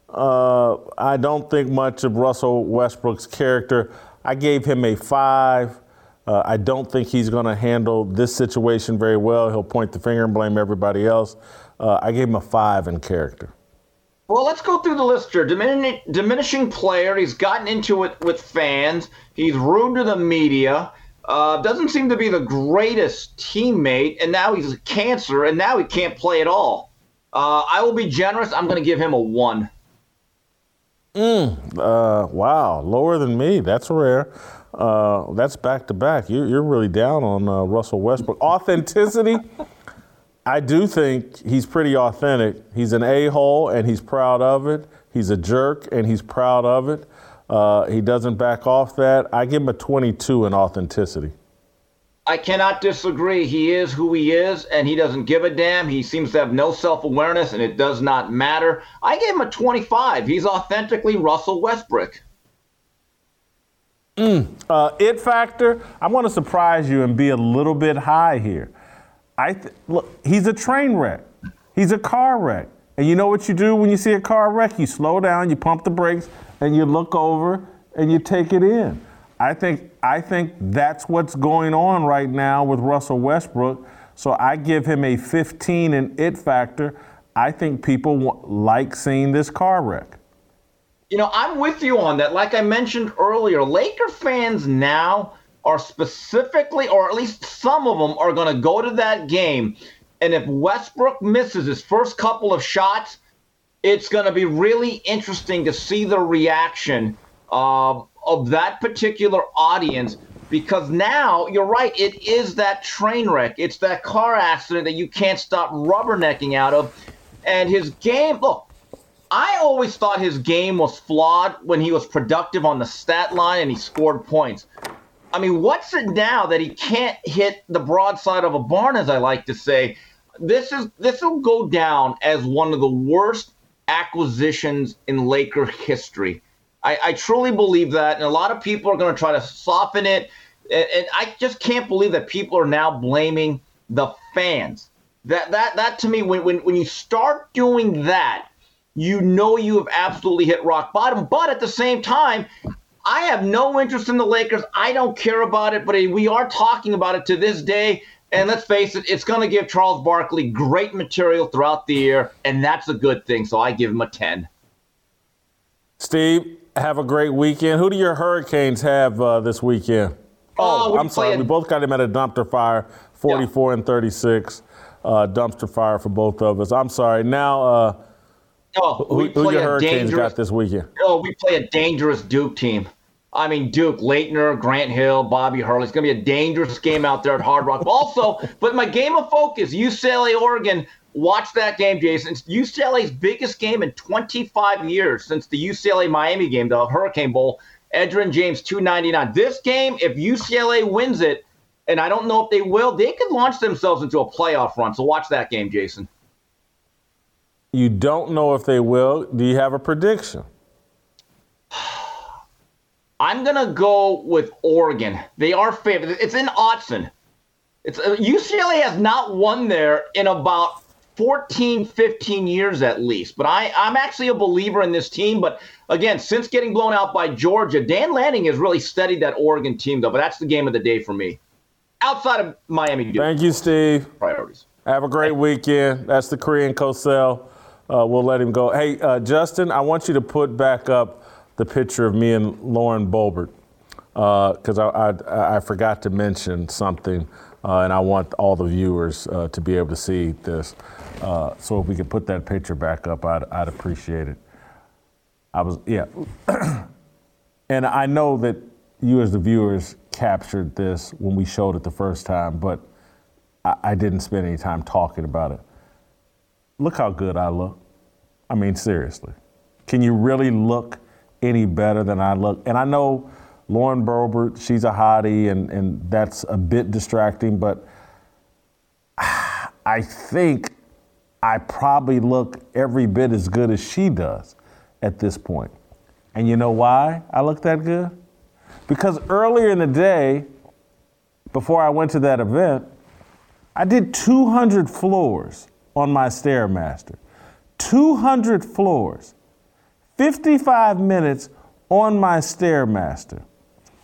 Uh, I don't think much of Russell Westbrook's character. I gave him a five. Uh, I don't think he's going to handle this situation very well. He'll point the finger and blame everybody else. Uh, I gave him a five in character. Well, let's go through the list here. Dimin- diminishing player. He's gotten into it with fans. He's rude to the media. Uh, doesn't seem to be the greatest teammate, and now he's a cancer, and now he can't play at all. Uh, I will be generous. I'm going to give him a one. Mm, uh, wow, lower than me. That's rare. Uh, that's back to back. You're, really down on uh, Russell Westbrook. Authenticity. I do think he's pretty authentic. He's an a hole and he's proud of it. He's a jerk and he's proud of it. Uh, he doesn't back off that. I give him a 22 in authenticity. I cannot disagree. He is who he is, and he doesn't give a damn. He seems to have no self awareness, and it does not matter. I gave him a 25. He's authentically Russell Westbrook. Mm. Uh, it factor, I want to surprise you and be a little bit high here. I th- look, he's a train wreck. He's a car wreck. And you know what you do when you see a car wreck? You slow down, you pump the brakes, and you look over and you take it in. I think I think that's what's going on right now with Russell Westbrook. So I give him a 15 in it factor. I think people like seeing this car wreck. You know, I'm with you on that. Like I mentioned earlier, Laker fans now are specifically, or at least some of them, are going to go to that game. And if Westbrook misses his first couple of shots, it's going to be really interesting to see the reaction uh, of that particular audience because now you're right, it is that train wreck. It's that car accident that you can't stop rubbernecking out of. And his game, look, I always thought his game was flawed when he was productive on the stat line and he scored points. I mean, what's it now that he can't hit the broadside of a barn, as I like to say? This is this will go down as one of the worst acquisitions in Laker history. I, I truly believe that, and a lot of people are going to try to soften it. And, and I just can't believe that people are now blaming the fans. That that that to me, when when when you start doing that, you know you have absolutely hit rock bottom. But at the same time, I have no interest in the Lakers. I don't care about it, but we are talking about it to this day. And let's face it, it's going to give Charles Barkley great material throughout the year, and that's a good thing. So I give him a 10. Steve, have a great weekend. Who do your Hurricanes have uh, this weekend? Oh, oh I'm sorry. We both got him at a dumpster fire, 44 yeah. and 36. Uh, dumpster fire for both of us. I'm sorry. Now, uh, oh, who, who your Hurricanes got this weekend? Oh, we play a dangerous Duke team. I mean, Duke, Laettner, Grant Hill, Bobby Hurley. It's going to be a dangerous game out there at Hard Rock. Also, but my game of focus, UCLA, Oregon. Watch that game, Jason. It's UCLA's biggest game in 25 years since the UCLA Miami game, the Hurricane Bowl. Edgerrin James 299. This game, if UCLA wins it, and I don't know if they will, they could launch themselves into a playoff run. So watch that game, Jason. You don't know if they will. Do you have a prediction? I'm gonna go with Oregon. They are favored. It's in Autzen. It's uh, UCLA has not won there in about 14, 15 years at least. But I, I'm actually a believer in this team. But again, since getting blown out by Georgia, Dan Lanning has really steadied that Oregon team, though. But that's the game of the day for me. Outside of Miami. Thank you, Steve. Priorities. Have a great weekend. That's the Korean Cosell. Uh, we'll let him go. Hey, uh, Justin, I want you to put back up the picture of me and Lauren Boebert because uh, I, I, I, forgot to mention something, uh, and I want all the viewers uh, to be able to see this. Uh, so if we could put that picture back up, I'd, I'd appreciate it. I was, yeah. and I know that you, as the viewers, captured this when we showed it the first time, but I, I didn't spend any time talking about it. Look how good I look. I mean, seriously. Can you really look any better than I look? And I know Lauren Boebert, she's a hottie, and, and that's a bit distracting, but I think I probably look every bit as good as she does at this point. And you know why I look that good? Because earlier in the day, before I went to that event, I did 200 floors on my Stairmaster. 200 floors. 55 minutes on my Stairmaster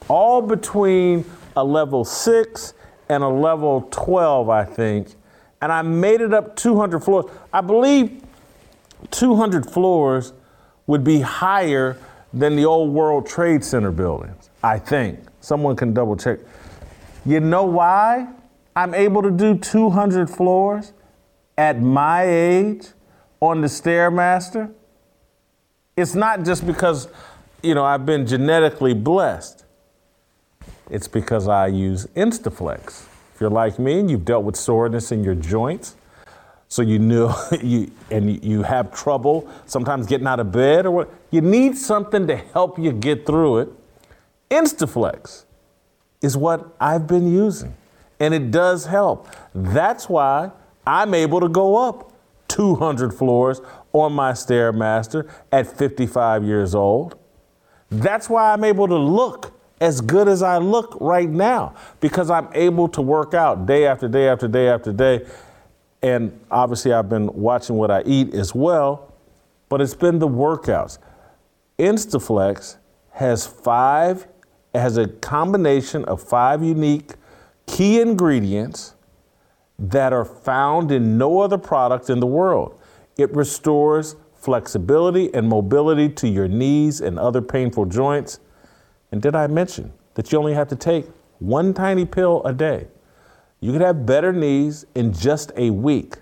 all between a level six and a level 12, I think. And I made it up 200 floors. I believe 200 floors would be higher than the old World Trade Center buildings, I think. Someone can double check. You know why I'm able to do 200 floors at my age on the Stairmaster? It's not just because, you know, I've been genetically blessed. It's because I use Instaflex. If you're like me and you've dealt with soreness in your joints, so you know you and you have trouble sometimes getting out of bed or what, you need something to help you get through it. Instaflex is what I've been using, and it does help. That's why I'm able to go up 200 floors on my Stairmaster at 55 years old. That's why I'm able to look as good as I look right now because I'm able to work out day after day after day after day. And obviously, I've been watching what I eat as well, but it's been the workouts. Instaflex has five, has a combination of five unique key ingredients that are found in no other product in the world. It restores flexibility and mobility to your knees and other painful joints. And did I mention that you only have to take one tiny pill a day? You could have better knees in just a week.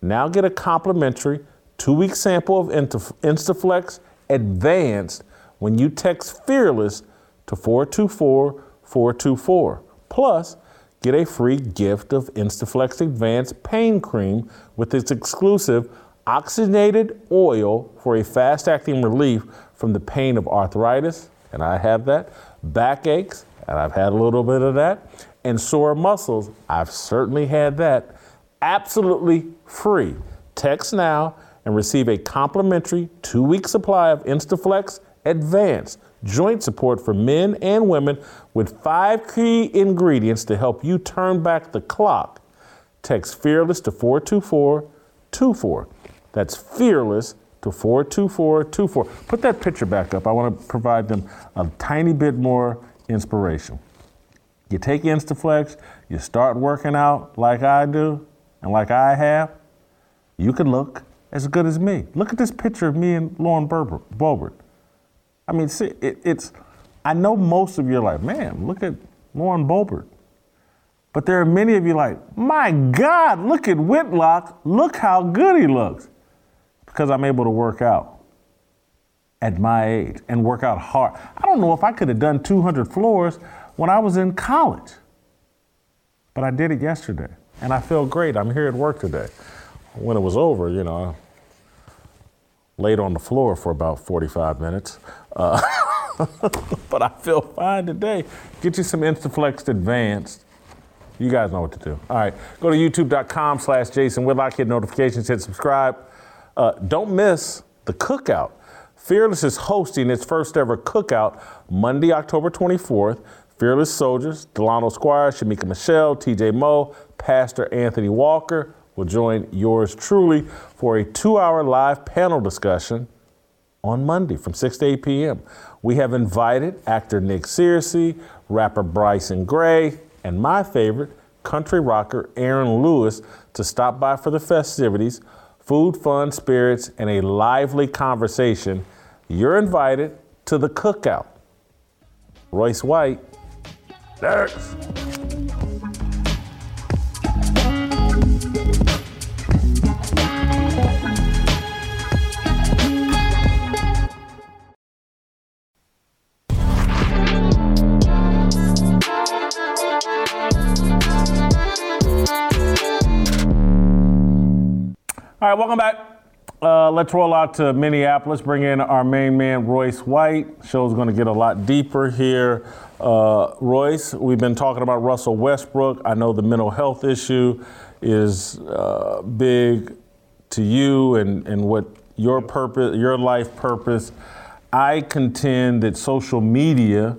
Now get a complimentary two week sample of Instaflex Advanced when you text Fearless to 424 424. Plus, get a free gift of Instaflex Advanced Pain Cream with its exclusive oxygenated oil for a fast acting relief from the pain of arthritis, and I have that, backaches, and I've had a little bit of that, and sore muscles, I've certainly had that, absolutely free. Text now and receive a complimentary two week supply of Instaflex Advanced joint support for men and women with five key ingredients to help you turn back the clock. Text Fearless to 42424. That's Fearless to 42424. Put that picture back up. I want to provide them a tiny bit more inspiration. You take Instaflex, you start working out like I do and like I have, you can look as good as me. Look at this picture of me and Lauren Boebert. I mean, see, it, it's, I know most of you are like, man, look at Lauren Boebert. But there are many of you like, my God, look at Whitlock. Look how good he looks because I'm able to work out at my age and work out hard. I don't know if I could have done 200 floors when I was in college, but I did it yesterday and I feel great. I'm here at work today. When it was over, you know, I laid on the floor for about 45 minutes. Uh, but I feel fine today. Get you some Instaflex Advanced. You guys know what to do. All right, go to youtube.com slash Jason Whitlock, hit notifications, hit subscribe. Uh, don't miss the cookout. Fearless is hosting its first ever cookout Monday, October 24th. Fearless Soldiers, Delano Squire, Shemeka Michelle, TJ Moe, Pastor Anthony Walker will join yours truly for a two hour live panel discussion on Monday from 6 to 8 p.m. We have invited actor Nick Searcy, rapper Bryson Gray, and my favorite, country rocker Aaron Lewis to stop by for the festivities, food, fun, spirits, and a lively conversation. You're invited to the cookout. Royce White. Next. Right, welcome back. Uh, let's roll out to Minneapolis, bring in our main man, Royce White. Show's going to get a lot deeper here. Uh, Royce, we've been talking about Russell Westbrook. I know the mental health issue is uh, big to you and, and what your purpose, your life purpose. I contend that social media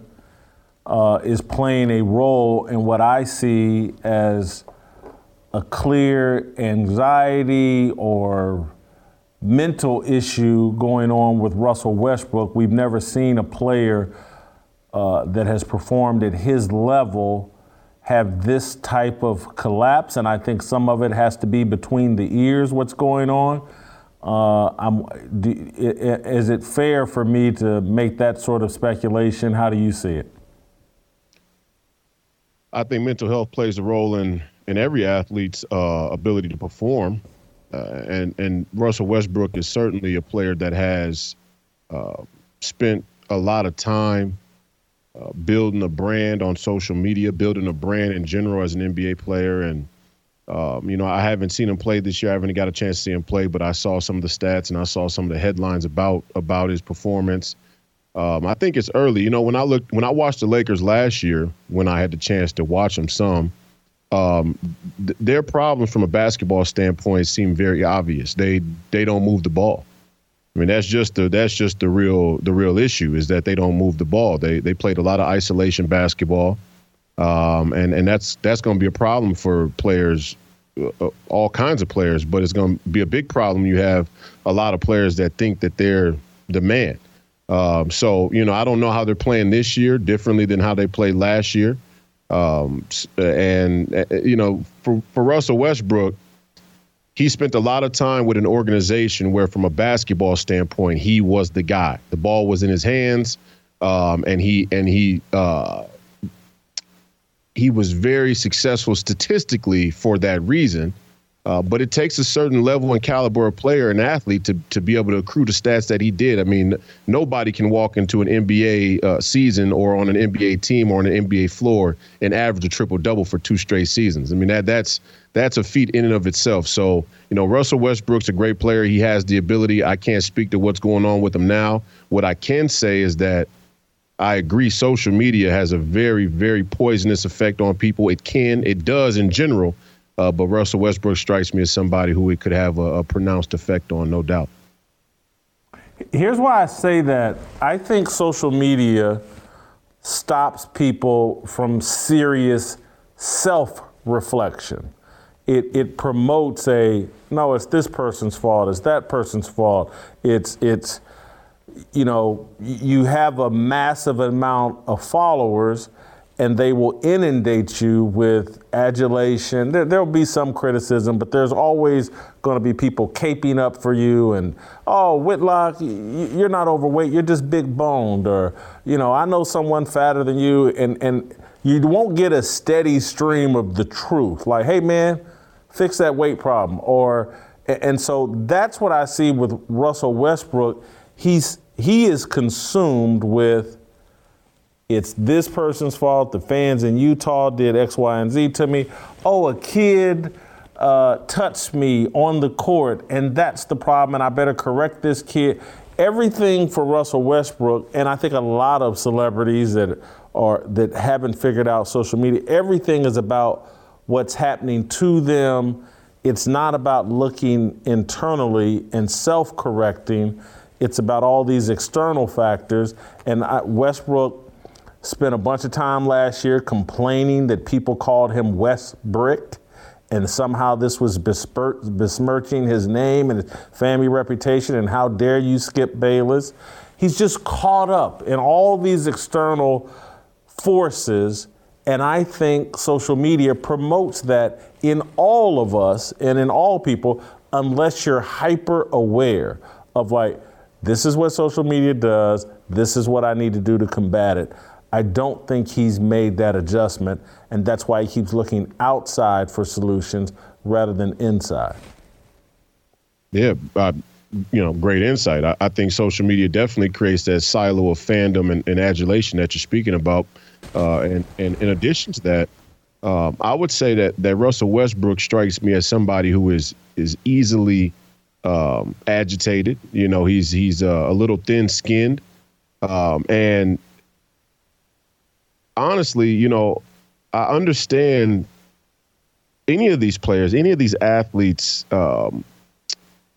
uh, is playing a role in what I see as a clear anxiety or mental issue going on with Russell Westbrook. We've never seen a player uh, that has performed at his level have this type of collapse, and I think some of it has to be between the ears. What's going on? Uh, do, is it fair for me to make that sort of speculation? How do you see it? I think mental health plays a role in in every athlete's uh, ability to perform. Uh, and and Russell Westbrook is certainly a player that has uh, spent a lot of time uh, building a brand on social media, building a brand in general as an NBA player. And um, you know, I haven't seen him play this year. I haven't got a chance to see him play, but I saw some of the stats and I saw some of the headlines about about his performance. Um, I think it's early. You know, when I looked when I watched the Lakers last year, when I had the chance to watch them some um, th- their problems from a basketball standpoint seem very obvious. They they don't move the ball. I mean that's just the that's just the real the real issue is that they don't move the ball. They they played a lot of isolation basketball, um, and and that's that's going to be a problem for players, uh, all kinds of players. But it's going to be a big problem. You have a lot of players that think that they're the man. Um, so you know I don't know how they're playing this year differently than how they played last year. Um, and uh, you know, for for Russell Westbrook, he spent a lot of time with an organization where, from a basketball standpoint, he was the guy. The ball was in his hands, um, and he and he uh, he was very successful statistically for that reason. Uh, but it takes a certain level and caliber of player and athlete to to be able to accrue the stats that he did. I mean, nobody can walk into an NBA uh, season or on an NBA team or on an NBA floor and average a triple double for two straight seasons. I mean, that that's that's a feat in and of itself. So, you know, Russell Westbrook's a great player. He has the ability. I can't speak to what's going on with him now. What I can say is that I agree social media has a very, very poisonous effect on people. It can, it does in general uh, but Russell Westbrook strikes me as somebody who it could have a, a pronounced effect on, no doubt. Here's why I say that. I think social media stops people from serious self reflection. It, it promotes a no, it's this person's fault, it's that person's fault. It's it's you know, you have a massive amount of followers and they will inundate you with adulation. There, will be some criticism, but there's always going to be people caping up for you and, oh, Whitlock, you're not overweight, you're just big boned. Or, you know, I know someone fatter than you, and, and you won't get a steady stream of the truth. Like, hey, man, fix that weight problem. Or, and so that's what I see with Russell Westbrook. He's, he is consumed with, it's this person's fault. The fans in Utah did X, Y, and Z to me. Oh, a kid uh, touched me on the court, and that's the problem, and I better correct this kid. Everything for Russell Westbrook, and I think a lot of celebrities that are that haven't figured out social media, everything is about what's happening to them. It's not about looking internally and self-correcting. It's about all these external factors. And I, Westbrook spent a bunch of time last year complaining that people called him Westbrick, and somehow this was besmirching his name and his family reputation. And how dare you, Skip Bayless? He's just caught up in all these external forces, And I think social media promotes that in all of us and in all people, unless you're hyper aware of like, this is what social media does, this is what I need to do to combat it. I don't think he's made that adjustment, and that's why he keeps looking outside for solutions rather than inside. Yeah, uh, you know, great insight. I, I, think social media definitely creates that silo of fandom and, and adulation that you're speaking about. Uh, and, and in addition to that, um, I would say that that Russell Westbrook strikes me as somebody who is is easily um, agitated. You know, he's he's uh, a little thin skinned, um, and honestly, you know, I understand any of these players, any of these athletes. Um,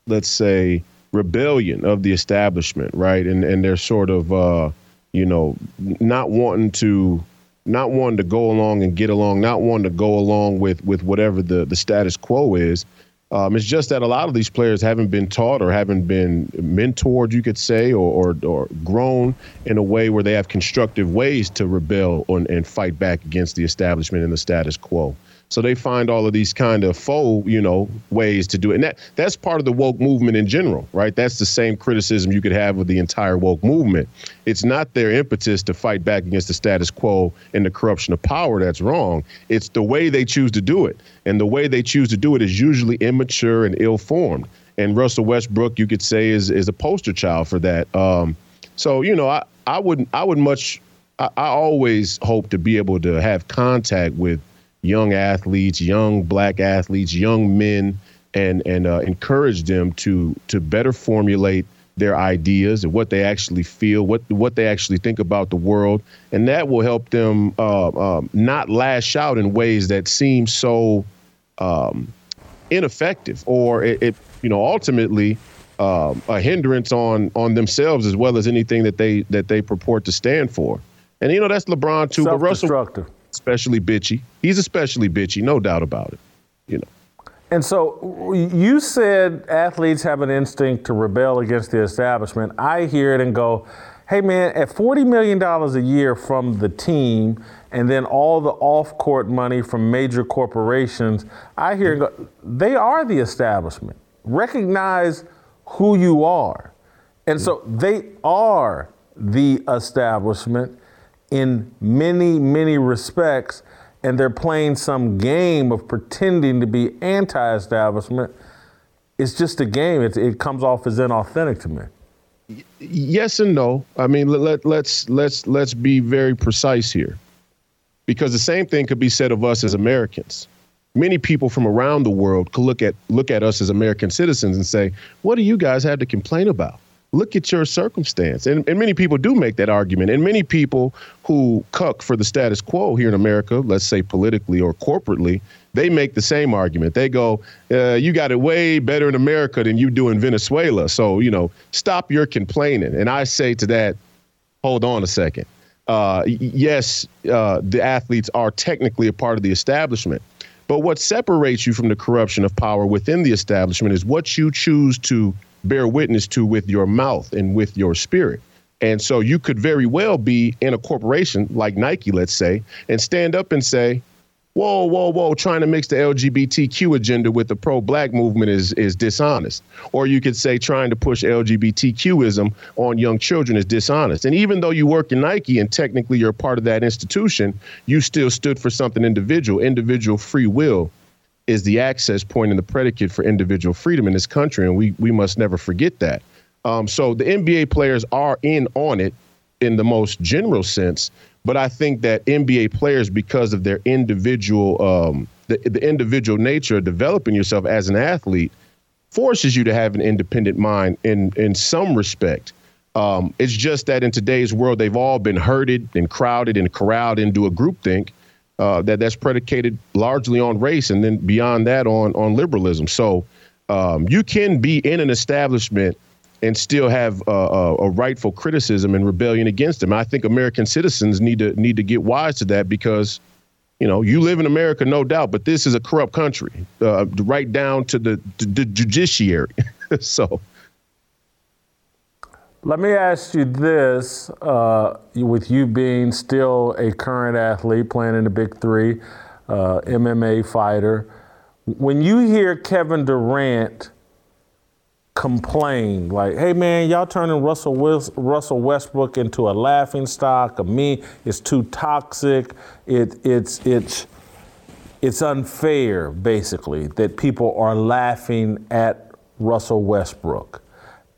let's say rebellion of the establishment, right? And and they're sort of uh, you know not wanting to not wanting to go along and get along, not wanting to go along with with whatever the the status quo is. Um, it's just that a lot of these players haven't been taught or haven't been mentored, you could say, or, or, or grown in a way where they have constructive ways to rebel on, and fight back against the establishment and the status quo. So they find all of these kind of faux, you know, ways to do it. And that that's part of the woke movement in general, right? That's the same criticism you could have with the entire woke movement. It's not their impetus to fight back against the status quo and the corruption of power that's wrong. It's the way they choose to do it. And the way they choose to do it is usually immature and ill-formed. And Russell Westbrook, you could say, is is a poster child for that. Um, so, you know, I, I wouldn't I would much I, I always hope to be able to have contact with young athletes, young black athletes, young men, and and uh, encourage them to to better formulate their ideas and what they actually feel, what what they actually think about the world, and that will help them uh, um, not lash out in ways that seem so um, ineffective or it, it, you know ultimately um, a hindrance on on themselves as well as anything that they that they purport to stand for. And you know that's LeBron too, but Russell especially bitchy. He's especially bitchy, no doubt about it. You know. And so you said athletes have an instinct to rebel against the establishment. I hear it and go, hey man, at $40 million a year from the team and then all the off court money from major corporations, I hear go, they are the establishment. Recognize who you are. And so they are the establishment in many, many respects, and they're playing some game of pretending to be anti establishment. It's just a game. It, it comes off as inauthentic to me. Yes and no. I mean, let, let's let's let's be very precise here, because the same thing could be said of us as Americans. Many people from around the world could look at look at us as American citizens and say, "What do you guys have to complain about?" Look at your circumstance. And, and many people do make that argument. And many people who cuck for the status quo here in America, let's say politically or corporately, they make the same argument. They go, uh, you got it way better in America than you do in Venezuela. So, you know, stop your complaining. And I say to that, hold on a second. Uh, yes, uh, the athletes are technically a part of the establishment. But what separates you from the corruption of power within the establishment is what you choose to bear witness to with your mouth and with your spirit. And so you could very well be in a corporation like Nike, let's say, and stand up and say, whoa, whoa, whoa, trying to mix the LGBTQ agenda with the pro black movement is, is dishonest. Or you could say trying to push LGBTQism on young children is dishonest. And even though you work in Nike and technically you're part of that institution, you still stood for something individual, individual free will is the access point and the predicate for individual freedom in this country, and we we must never forget that. Um, so the NBA players are in on it in the most general sense, but I think that NBA players, because of their individual um, the, the individual nature of developing yourself as an athlete, forces you to have an independent mind in in some respect. Um, it's just that in today's world, they've all been herded and crowded and corralled into a groupthink uh, that that's predicated largely on race, and then beyond that on on liberalism. So um, you can be in an establishment and still have uh, a, a, rightful criticism and rebellion against them. I think American citizens need to need to get wise to that because. You know, you live in America, no doubt, but this is a corrupt country, uh, right down to the, the, the judiciary. so, Let me ask you this: uh, with you being still a current athlete, playing in the Big Three, uh, MMA fighter, when you hear Kevin Durant complain, like, "Hey man, y'all turning Russell Russell Westbrook into a laughing stock of me. It's too toxic. It, it's it's it's unfair, basically, that people are laughing at Russell Westbrook."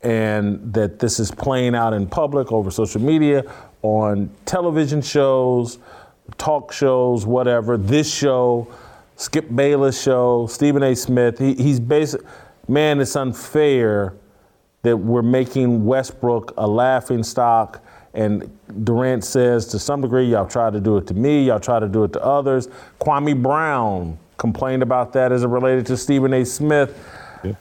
And that this is playing out in public over social media, on television shows, talk shows, whatever. This show, Skip Bayless show, Stephen A. Smith. He, he's basic. Man, it's unfair that we're making Westbrook a laughing stock. And Durant says, to some degree, y'all try to do it to me, y'all try to do it to others. Kwame Brown complained about that as it related to Stephen A. Smith. Yeah.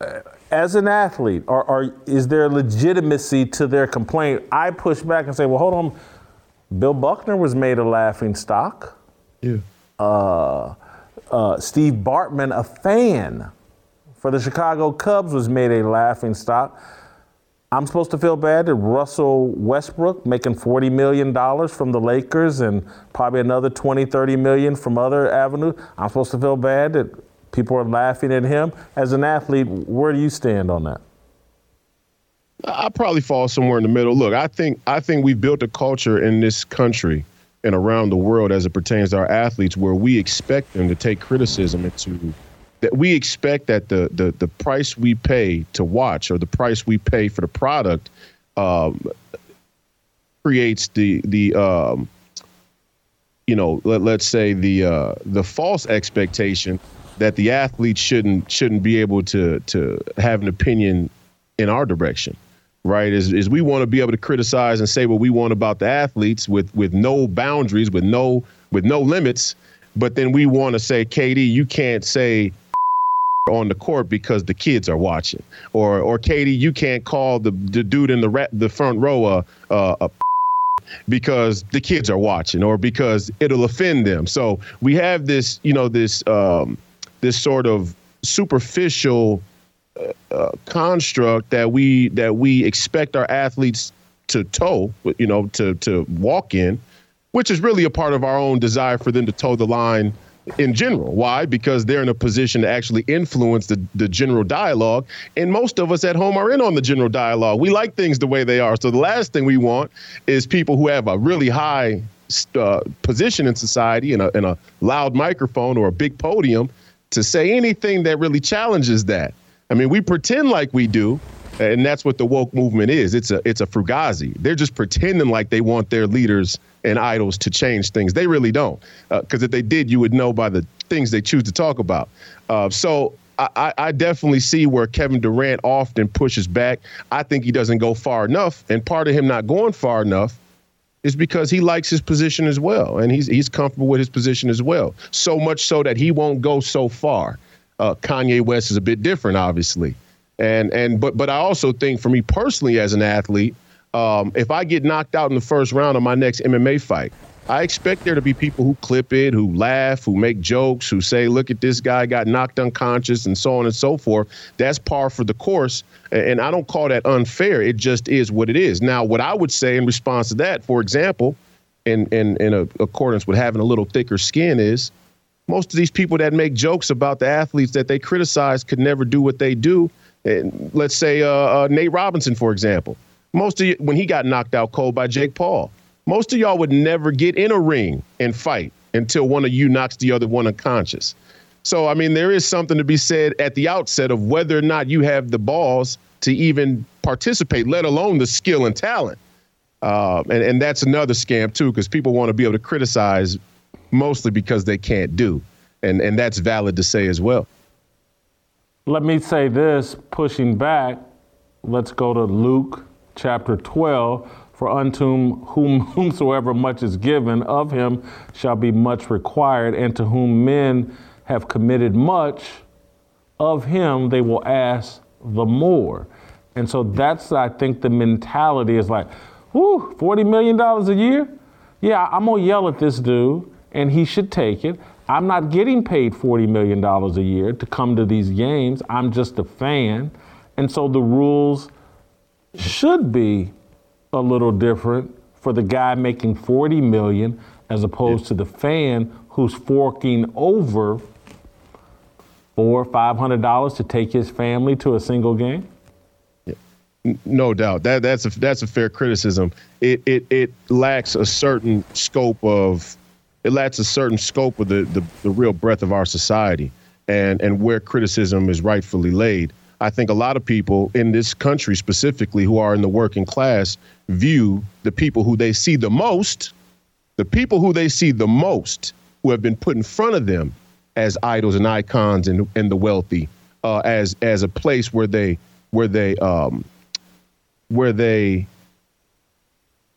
Uh, As an athlete, are, are, is there legitimacy to their complaint? I push back and say, well, hold on. Bill Buckner was made a laughing stock. Yeah. Uh, uh, Steve Bartman, a fan for the Chicago Cubs, was made a laughing stock. I'm supposed to feel bad that Russell Westbrook making $40 million from the Lakers and probably another 20, 30 million from other avenues. I'm supposed to feel bad that People are laughing at him. As an athlete, where do you stand on that? I probably fall somewhere in the middle. Look, I think I think we've built a culture in this country and around the world as it pertains to our athletes where we expect them to take criticism and to that we expect that the the the price we pay to watch or the price we pay for the product um, creates the the um, you know let, let's say the uh, the false expectation that the athletes shouldn't shouldn't be able to to have an opinion in our direction right? Is, is we want to be able to criticize and say what we want about the athletes with with no boundaries with no with no limits but then we want to say KD you can't say on the court because the kids are watching or or KD you can't call the the dude in the the front row a, a, a because the kids are watching or because it'll offend them. So we have this you know this um, this sort of superficial uh, uh, construct that we that we expect our athletes to toe, you know, to to walk in, which is really a part of our own desire for them to toe the line in general. Why? Because they're in a position to actually influence the, the general dialogue. And most of us at home are in on the general dialogue. We like things the way they are. So the last thing we want is people who have a really high uh, position in society and a, and a loud microphone or a big podium to say anything that really challenges that. I mean, we pretend like we do, and that's what the woke movement is. It's a it's a fugazi. They're just pretending like they want their leaders and idols to change things. They really don't, because uh, if they did, you would know by the things they choose to talk about. Uh, so. I, I definitely see where Kevin Durant often pushes back. I think he doesn't go far enough, and part of him not going far enough is because he likes his position as well, and he's he's comfortable with his position as well. So much so that he won't go so far. Uh, Kanye West is a bit different, obviously, and and but but I also think for me personally as an athlete, um, if I get knocked out in the first round of my next MMA fight, I expect there to be people who clip it, who laugh, who make jokes, who say, look at this guy got knocked unconscious and so on and so forth. That's par for the course. And I don't call that unfair. It just is what it is. Now, what I would say in response to that, for example, in, in, in a, accordance with having a little thicker skin, is most of these people that make jokes about the athletes that they criticize could never do what they do. And let's say uh, uh, Nate Robinson, for example. Most of you, when he got knocked out cold by Jake Paul, most of y'all would never get in a ring and fight until one of you knocks the other one unconscious. So, I mean, there is something to be said at the outset of whether or not you have the balls to even participate, let alone the skill and talent. Uh, and, and that's another scam, too, because people want to be able to criticize mostly because they can't do. And, and that's valid to say as well. Let me say this pushing back, let's go to Luke chapter 12 for unto whom whomsoever much is given, of him shall be much required, and to whom men have committed much, of him they will ask the more. And so that's, I think, the mentality is like, whoo, $40 million a year? Yeah, I'm gonna yell at this dude, and he should take it. I'm not getting paid $40 million a year to come to these games. I'm just a fan. And so the rules should be a little different for the guy making 40 million as opposed yeah. to the fan who's forking over four or five hundred dollars to take his family to a single game? No doubt that that's a that's a fair criticism. It it it lacks a certain scope of it lacks a certain scope of the, the, the real breadth of our society and and where criticism is rightfully laid. I think a lot of people in this country specifically who are in the working class view the people who they see the most, the people who they see the most who have been put in front of them as idols and icons and and the wealthy uh, as as a place where they where they um, where they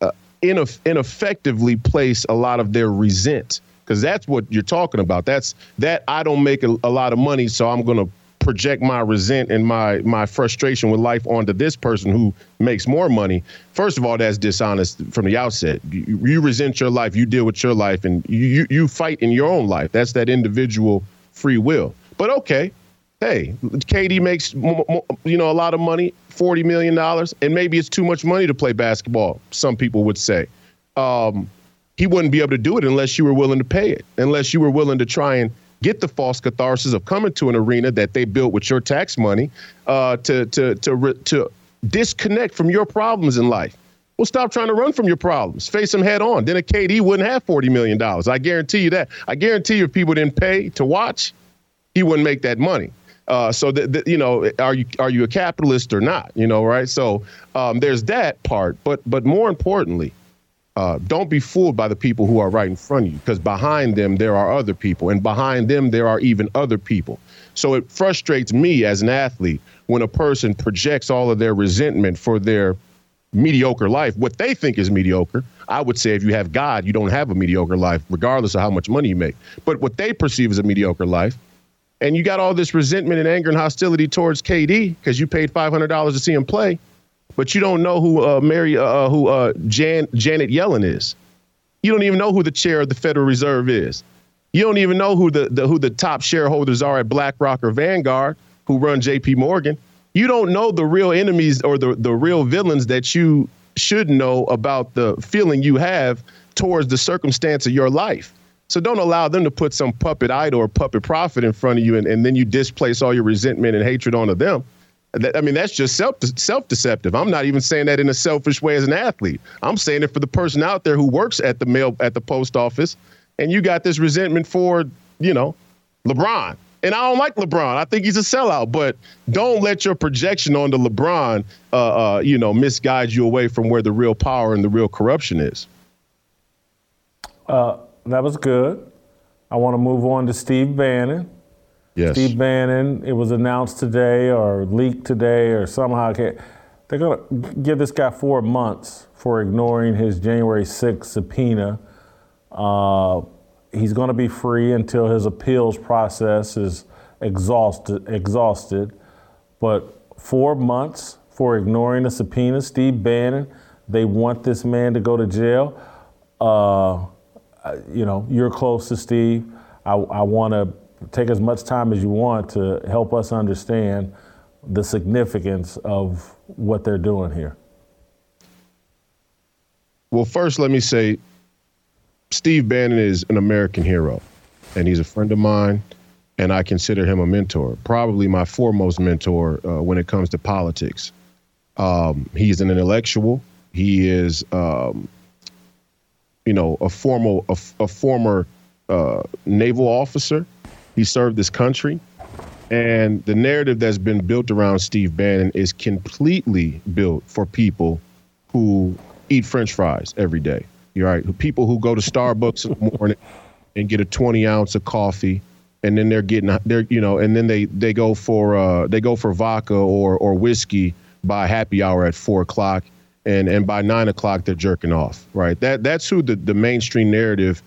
uh, ineff- ineffectively place a lot of their resent because that's what you're talking about. That's that I don't make a, a lot of money, so I'm going to project my resent and my my frustration with life onto this person who makes more money. First of all, that's dishonest from the outset. You, you resent your life, you deal with your life, and you you fight in your own life. That's that individual free will. But okay, hey, KD makes you know a lot of money, forty million dollars, and maybe it's too much money to play basketball. Some people would say. Um, he wouldn't be able to do it unless you were willing to pay it, unless you were willing to try and get the false catharsis of coming to an arena that they built with your tax money uh, to to to to disconnect from your problems in life. Well, stop trying to run from your problems. Face them head on. Then a KD wouldn't have $40 million. I guarantee you that. I guarantee you if people didn't pay to watch, he wouldn't make that money. Uh, so that you know, are you are you a capitalist or not? You know, right? So um, there's that part, but but more importantly, uh, don't be fooled by the people who are right in front of you, because behind them there are other people, and behind them there are even other people. So it frustrates me as an athlete when a person projects all of their resentment for their mediocre life, what they think is mediocre. I would say if you have God, you don't have a mediocre life, regardless of how much money you make. But what they perceive as a mediocre life, and you got all this resentment and anger and hostility towards KD because you paid five hundred dollars to see him play, but you don't know who uh, Mary, uh, uh, who uh, Jan, Janet Yellen is. You don't even know who the chair of the Federal Reserve is. You don't even know who the, the who the top shareholders are at BlackRock or Vanguard, who run J.P. Morgan. You don't know the real enemies or the the real villains that you should know about the feeling you have towards the circumstance of your life. So don't allow them to put some puppet idol or puppet prophet in front of you, and, and then you displace all your resentment and hatred onto them. That, I mean, that's just self self deceptive. I'm not even saying that in a selfish way as an athlete. I'm saying it for the person out there who works at the mail at the post office, and you got this resentment for you know LeBron. And I don't like LeBron. I think he's a sellout. But don't let your projection onto LeBron, uh, uh, you know, misguide you away from where the real power and the real corruption is. Uh, that was good. I want to move on to Steve Bannon. Yes. Steve Bannon, it was announced today or leaked today or somehow they're going to give this guy four months for ignoring his January 6th subpoena. Uh, he's going to be free until his appeals process is exhausted. Exhausted, but four months for ignoring a subpoena. Steve Bannon, they want this man to go to jail. Uh, you know, you're close to Steve. I, I want to take as much time as you want to help us understand the significance of what they're doing here. Well, first, let me say Steve Bannon is an American hero, and he's a friend of mine, and I consider him a mentor, probably my foremost mentor uh, when it comes to politics. Um, he's an intellectual. He is um, you know, a formal a, a former uh, naval officer. He served this country, and the narrative that's been built around Steve Bannon is completely built for people who eat French fries every day. You're right. People who go to Starbucks in the morning and get a 20 ounce of coffee, and then they're getting they're you know, and then they they go for uh, they go for vodka or or whiskey by happy hour at four o'clock and and by nine o'clock they're jerking off. Right. That that's who the, the mainstream narrative.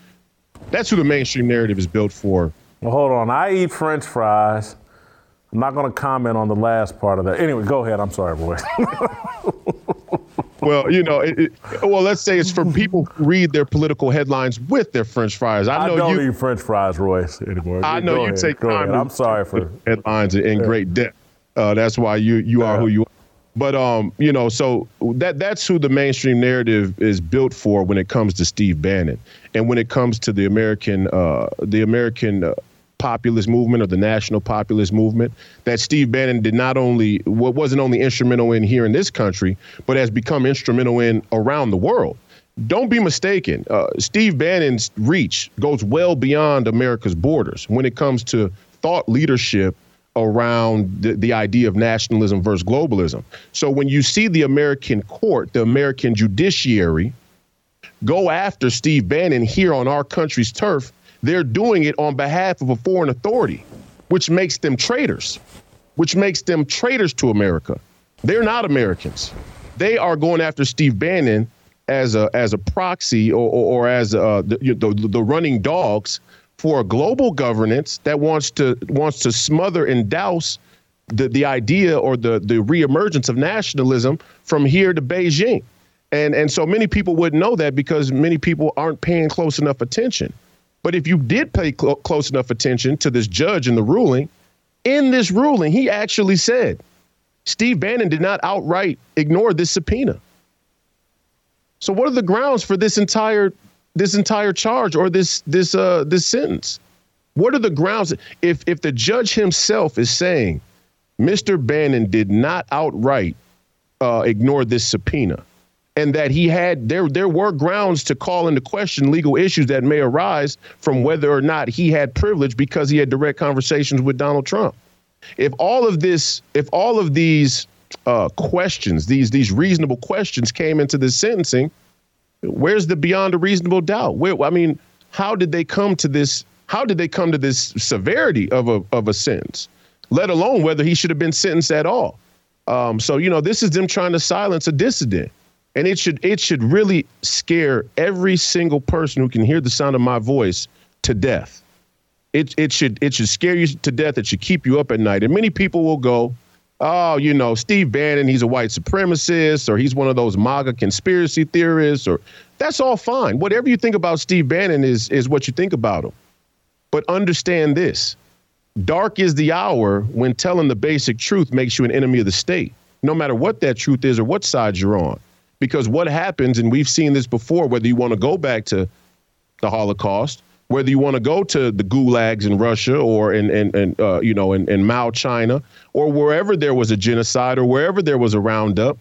That's who the mainstream narrative is built for. Well, hold on. I eat French fries. I'm not going to comment on the last part of that. Anyway, go ahead. I'm sorry, boy. well, you know, it, it, well, let's say it's for people who read their political headlines with their French fries. I, know I don't you, eat French fries, Royce, anymore. I know go you ahead, take time. I'm sorry for headlines in, yeah. great depth. Uh, that's why you you yeah. are who you are. But um, you know, so that that's who the mainstream narrative is built for when it comes to Steve Bannon, and when it comes to the American uh, the American uh, populist movement or the national populist movement that Steve Bannon did not only what wasn't only instrumental in here in this country, but has become instrumental in around the world. Don't be mistaken. Uh, Steve Bannon's reach goes well beyond America's borders when it comes to thought leadership around the, the idea of nationalism versus globalism. So when you see the American court, the American judiciary, go after Steve Bannon here on our country's turf, they're doing it on behalf of a foreign authority, which makes them traitors, which makes them traitors to America. They're not Americans. They are going after Steve Bannon as a as a proxy or, or, or as uh, the, the the running dogs for a global governance that wants to wants to smother and douse the, the idea or the the reemergence of nationalism from here to Beijing. And and so many people wouldn't know that because many people aren't paying close enough attention. But if you did pay cl- close enough attention to this judge in the ruling, in this ruling, he actually said Steve Bannon did not outright ignore this subpoena. So what are the grounds for this entire this entire charge or this this uh this sentence? What are the grounds if if the judge himself is saying Mr. Bannon did not outright uh, ignore this subpoena, and that he had there there were grounds to call into question legal issues that may arise from whether or not he had privilege because he had direct conversations with Donald Trump. If all of this, if all of these uh, questions, these these reasonable questions came into this sentencing, Where's the beyond a reasonable doubt? Where I mean, how did they come to this? How did they come to this severity of a of a sentence? Let alone whether he should have been sentenced at all. Um, so you know, this is them trying to silence a dissident, and it should it should really scare every single person who can hear the sound of my voice to death. It it should it should scare you to death. It should keep you up at night. And many people will go, oh, you know, Steve Bannon, he's a white supremacist, or he's one of those MAGA conspiracy theorists, or that's all fine. Whatever you think about Steve Bannon is is what you think about him. But understand this. Dark is the hour when telling the basic truth makes you an enemy of the state, no matter what that truth is or what side you're on. Because what happens, and we've seen this before, whether you want to go back to the Holocaust, whether you want to go to the gulags in Russia or in, in, in uh, you know, in, in Mao, China, or wherever there was a genocide or wherever there was a roundup,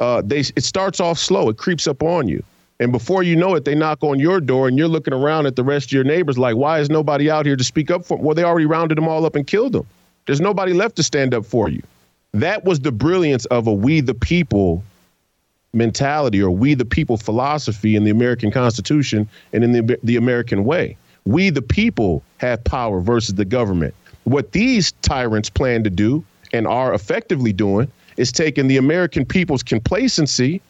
uh, they, it starts off slow. It creeps up on you. And before you know it, they knock on your door and you're looking around at the rest of your neighbors like, why is nobody out here to speak up for them? Well, they already rounded them all up and killed them. There's nobody left to stand up for you. That was the brilliance of a we the people mentality or we the people philosophy in the American Constitution and in the, the American way. We, the people, have power versus the government. What these tyrants plan to do and are effectively doing is taking the American people's complacency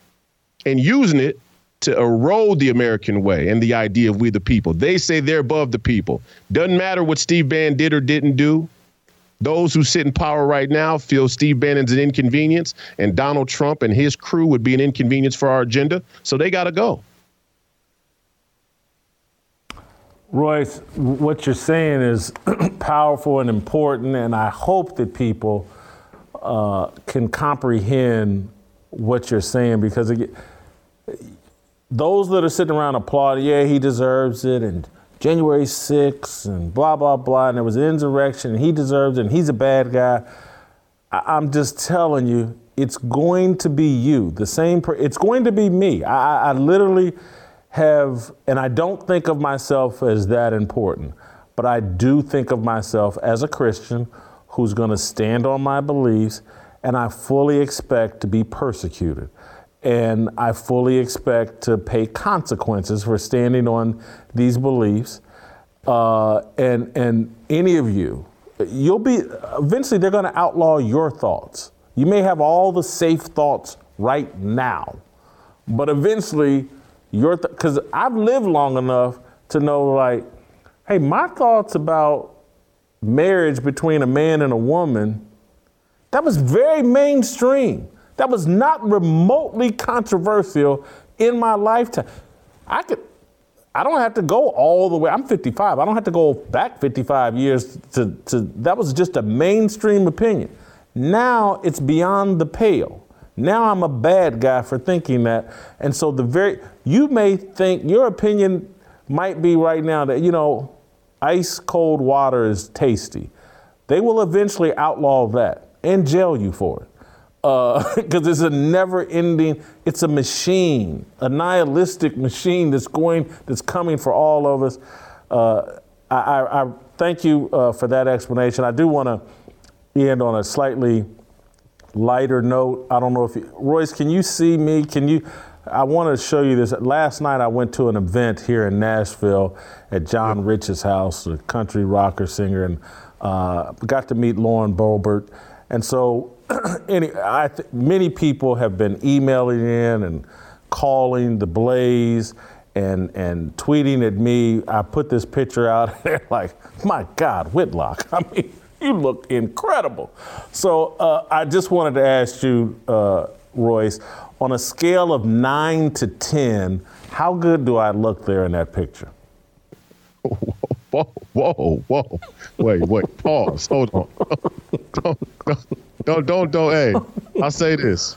and using it to erode the American way and the idea of we the people. They say they're above the people. Doesn't matter what Steve Bannon did or didn't do. Those who sit in power right now feel Steve Bannon's an inconvenience, and Donald Trump and his crew would be an inconvenience for our agenda. So they got to go. Royce, what you're saying is powerful and important, and I hope that people uh, can comprehend what you're saying because it, those that are sitting around applauding, yeah, he deserves it, and January 6th, and blah, blah, blah, and there was an insurrection, and he deserves it, and he's a bad guy. I, am just telling you, it's going to be you, the same, per- it's going to be me. I, I literally have, and I don't think of myself as that important, but I do think of myself as a Christian who's going to stand on my beliefs, and I fully expect to be persecuted. And I fully expect to pay consequences for standing on these beliefs. Uh, and, and any of you, you'll be, eventually, they're going to outlaw your thoughts. You may have all the safe thoughts right now, but eventually, your because th- I've lived long enough to know like, hey, my thoughts about marriage between a man and a woman, that was very mainstream. That was not remotely controversial in my lifetime. I could I don't have to go all the way. I'm 55. I don't have to go back 55 years to, to that was just a mainstream opinion. Now it's beyond the pale. Now I'm a bad guy for thinking that. And so the very you may think your opinion might be right now that you know ice cold water is tasty. They will eventually outlaw that and jail you for it because uh, it's a never-ending. It's a machine, a nihilistic machine that's going, that's coming for all of us. Uh, I, I, I, thank you uh, for that explanation. I do want to end on a slightly lighter note. I don't know if you, Royce, can you see me? Can you? I want to show you this. Last night I went to an event here in Nashville at John Rich's house, a country rocker singer, and uh, got to meet Lauren Boebert. And so any, I th- many people have been emailing in and calling the Blaze and and tweeting at me. I put this picture out like, my God, Whitlock. I mean, you look incredible. So uh, I just wanted to ask you, uh, Royce, on a scale of nine to ten, how good do I look there in that picture? Whoa, whoa, whoa! Wait, wait, pause. Hold on. don't, don't, don't, don't. Don't. Hey, I say this: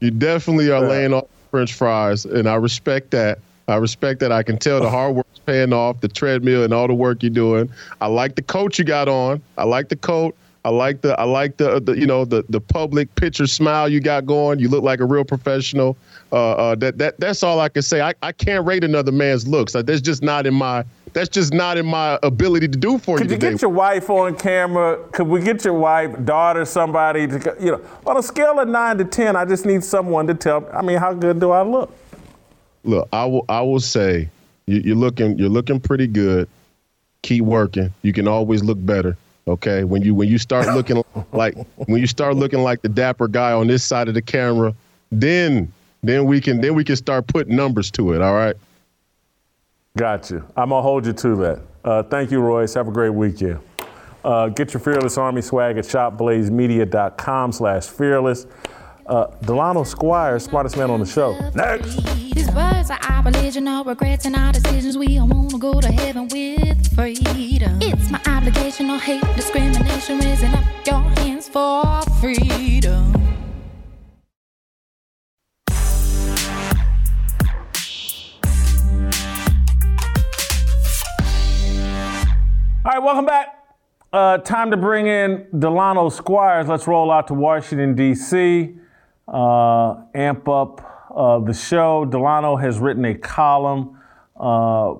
you definitely are laying off French fries, and I respect that. I respect that. I can tell the hard work's paying off, the treadmill, and all the work you're doing. I like the coat you got on. I like the coat. I like the I like the, the you know the the public picture smile you got going. You look like a real professional. Uh, uh, that that that's all I can say. I, I can't rate another man's looks. Like, That's just not in my that's just not in my ability to do for Could you. Could you get your wife on camera? Could we get your wife, daughter, somebody to you know on a scale of nine to ten? I just need someone to tell. I mean, how good do I look? Look, I will I will say you, you're looking you're looking pretty good. Keep working. You can always look better. Okay, when you when you start looking like when you start looking like the dapper guy on this side of the camera, then then we can then we can start putting numbers to it. All right. Got you. I'm gonna hold you to that. Uh, thank you, Royce. Have a great weekend. Uh, get your Fearless Army swag at shopblazemedia.com/slash fearless. Uh, Delano Squire, smartest man on the show. Next. These words are our religion, no regrets in our decisions. We all wanna go to heaven with freedom. It's my obligation, no hate, discrimination, raising up your hands for freedom. All right, welcome back. Uh, time to bring in Delano Squires. Let's roll out to Washington, D.C., uh, amp up uh, the show. Delano has written a column uh,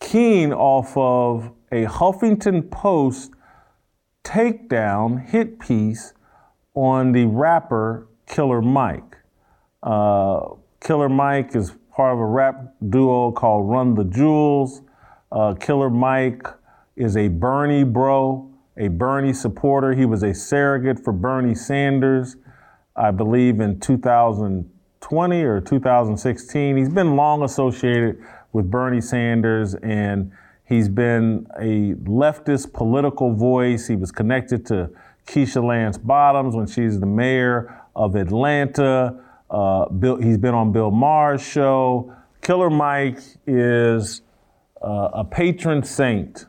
keen off of a Huffington Post takedown hit piece on the rapper Killer Mike. Uh, Killer Mike is part of a rap duo called Run the Jewels. Uh, Killer Mike is a Bernie bro, a Bernie supporter. He was a surrogate for Bernie Sanders, I believe, in 2020 or 2016. He's been long associated with Bernie Sanders and he's been a leftist political voice. He was connected to Keisha Lance Bottoms when she's the mayor of Atlanta. Uh, Bill, he's been on Bill Maher's show. Killer Mike is uh, a patron saint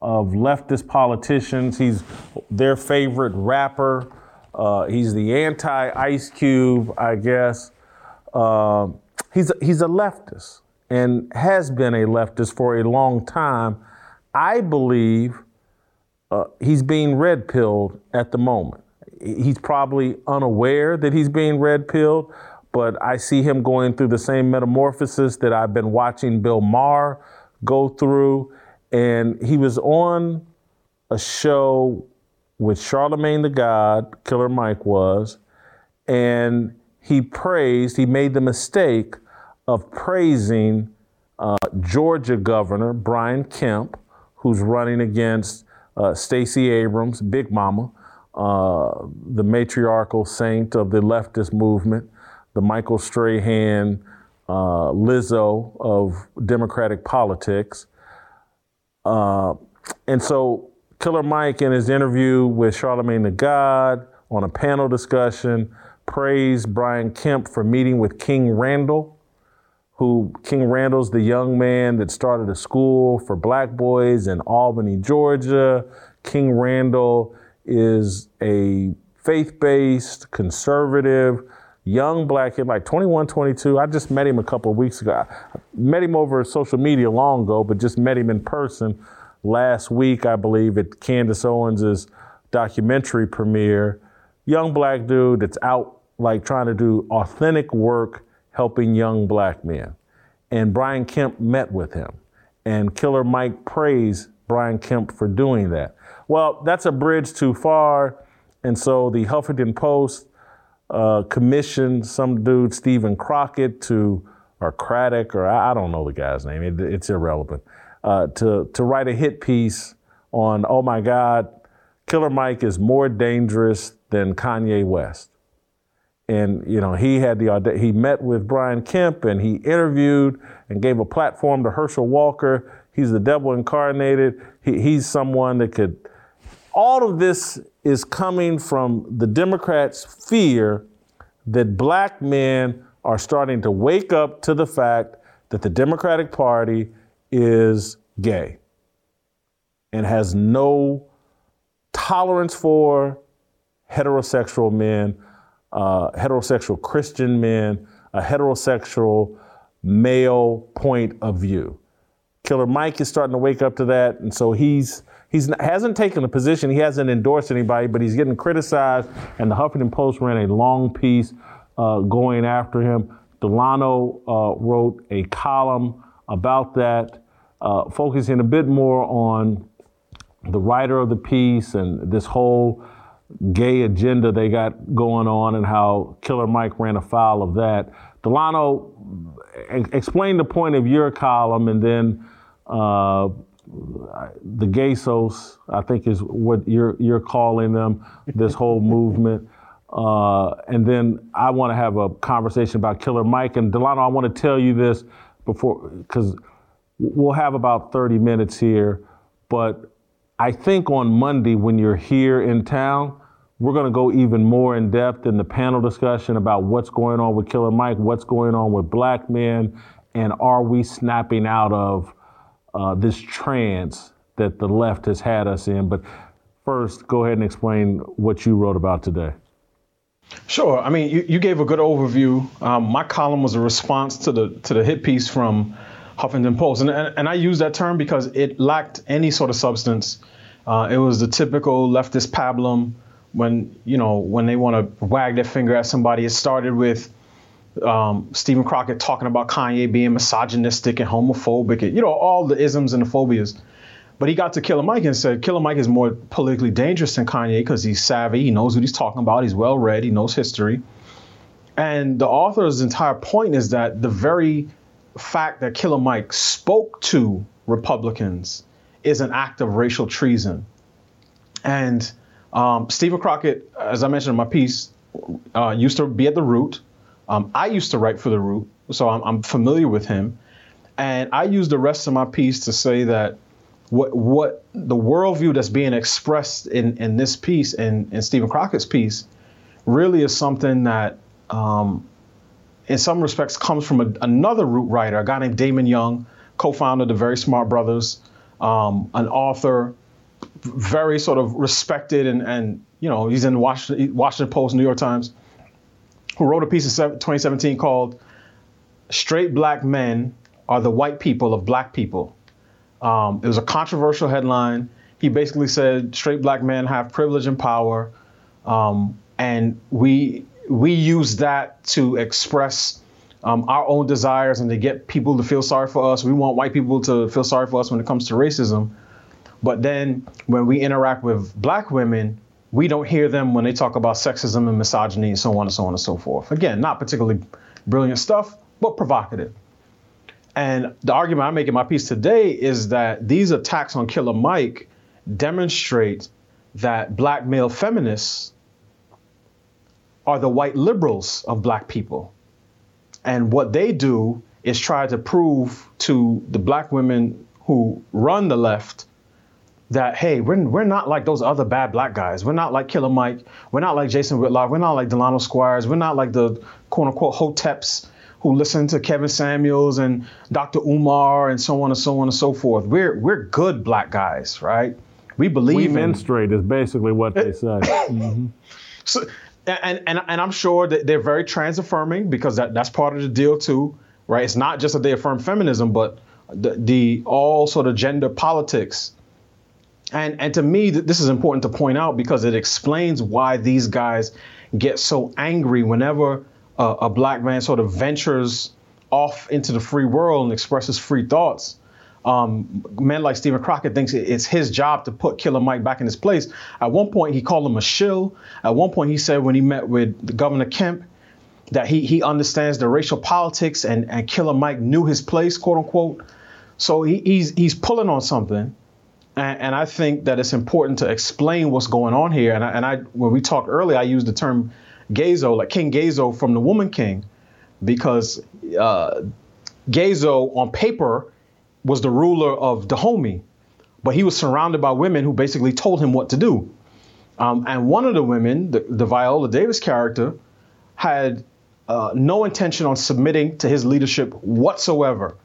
of leftist politicians. He's their favorite rapper. Uh, he's the anti Ice Cube, I guess. Uh, he's, a, he's a leftist and has been a leftist for a long time. I believe uh, he's being red pilled at the moment. He's probably unaware that he's being red pilled, but I see him going through the same metamorphosis that I've been watching Bill Maher go through and he was on a show with Charlamagne tha God, Killer Mike was, and he praised, he made the mistake of praising uh, Georgia Governor Brian Kemp, who's running against uh, Stacey Abrams, Big Mama, uh, the matriarchal saint of the leftist movement, the Michael Strahan, uh, Lizzo of Democratic politics. Uh, and so Killer Mike, in his interview with Charlamagne tha God on a panel discussion, praised Brian Kemp for meeting with King Randall, who King Randall's the young man that started a school for black boys in Albany, Georgia. King Randall is a faith based, conservative, young black kid, like 21, 22. I just met him a couple of weeks ago. I met him over social media long ago, but just met him in person last week, I believe, at Candace Owens's documentary premiere. Young black dude that's out like trying to do authentic work helping young black men. And Brian Kemp met with him. And Killer Mike praised Brian Kemp for doing that. Well, that's a bridge too far. And so the Huffington Post uh, commissioned some dude, Stephen Crockett, to, or Craddock, or I, I don't know the guy's name, it, it's irrelevant, uh, to, to write a hit piece on, oh my God, Killer Mike is more dangerous than Kanye West. And you know he had the he met with Brian Kemp and he interviewed and gave a platform to Herschel Walker. He's the devil incarnated. He, he's someone that could. All of this is coming from the Democrats' fear that black men are starting to wake up to the fact that the Democratic Party is gay and has no tolerance for heterosexual men, uh, heterosexual Christian men, a heterosexual male point of view. Killer Mike is starting to wake up to that, and so he's he's hasn't taken a position. He hasn't endorsed anybody, but he's getting criticized. And the Huffington Post ran a long piece uh, going after him. Delano uh, wrote a column about that, uh, focusing a bit more on the writer of the piece and this whole gay agenda they got going on and how Killer Mike ran afoul of that. Delano, explain the point of your column and then uh, the gaysos, I think is what you're you're calling them, this whole movement. Uh, and then I want to have a conversation about Killer Mike and Delano. I want to tell you this before because we'll have about 30 minutes here, but I think on Monday when you're here in town, we're going to go even more in depth in the panel discussion about what's going on with Killer Mike, what's going on with black men, and are we snapping out of uh, this trance that the left has had us in. But first, go ahead and explain what you wrote about today. Sure. I mean, you, you gave a good overview. Um, my column was a response to the to the hit piece from Huffington Post, and and, and I use that term because it lacked any sort of substance. Uh, it was the typical leftist pablum when you know when they want to wag their finger at somebody. It started with um, Stephen Crockett talking about Kanye being misogynistic and homophobic, and, you know all the isms and the phobias. But he got to Killer Mike and said Killer Mike is more politically dangerous than Kanye because he's savvy, he knows what he's talking about, he's well read, he knows history. And the author's entire point is that the very fact that Killer Mike spoke to Republicans is an act of racial treason. And um, Stephen Crockett, as I mentioned in my piece, uh, used to be at the Root. Um, I used to write for the Root, so I'm, I'm, familiar with him. And I use the rest of my piece to say that what what the worldview that's being expressed in, in this piece and in, in Stephen Crockett's piece really is something that, um, in some respects, comes from a, another Root writer, a guy named Damon Young, co-founder of the Very Smart Brothas, um, an author, very sort of respected, and, and you know he's in Washington, Washington Post, New York Times, who wrote a piece in 2017 called "Straight Black Men Are the White People of Black People." Um, it was a controversial headline. He basically said straight black men have privilege and power, um, and we we use that to express um, our own desires and to get people to feel sorry for us. We want white people to feel sorry for us when it comes to racism. But then when we interact with black women, we don't hear them when they talk about sexism and misogyny and so on and so on and so forth. Again, not particularly brilliant stuff, but provocative. And the argument I make in my piece today is that these attacks on Killer Mike demonstrate that black male feminists are the white liberals of black people. And what they do is try to prove to the black women who run the left that hey, we're we're not like those other bad black guys. We're not like Killer Mike. We're not like Jason Whitlock. We're not like Delano Squires. We're not like the quote unquote hoteps who listen to Kevin Samuels and Dr. Umar and so on and so on and so forth. We're we're good black guys, right? We believe in. we menstruate is basically what they say. mm-hmm. So, and, and and I'm sure that they're very trans affirming because that, that's part of the deal too, right? It's not just that they affirm feminism, but the, the all sort of gender politics. And and to me, this is important to point out because it explains why these guys get so angry whenever a, a black man sort of ventures off into the free world and expresses free thoughts um, men like Stephen Crockett thinks it's his job to put Killer Mike back in his place. At one point, he called him a shill. At one point, he said when he met with Governor Kemp that he he understands the racial politics and and Killer Mike knew his place, quote unquote. So he, he's he's pulling on something, and, and, I think that it's important to explain what's going on here. And I, and I when we talked earlier, I used the term Gazo, like King Ghezo from the Woman King, because uh, Ghezo on paper was the ruler of Dahomey, but he was surrounded by women who basically told him what to do. Um, and one of the women, the, the Viola Davis character, had uh, no intention on submitting to his leadership whatsoever.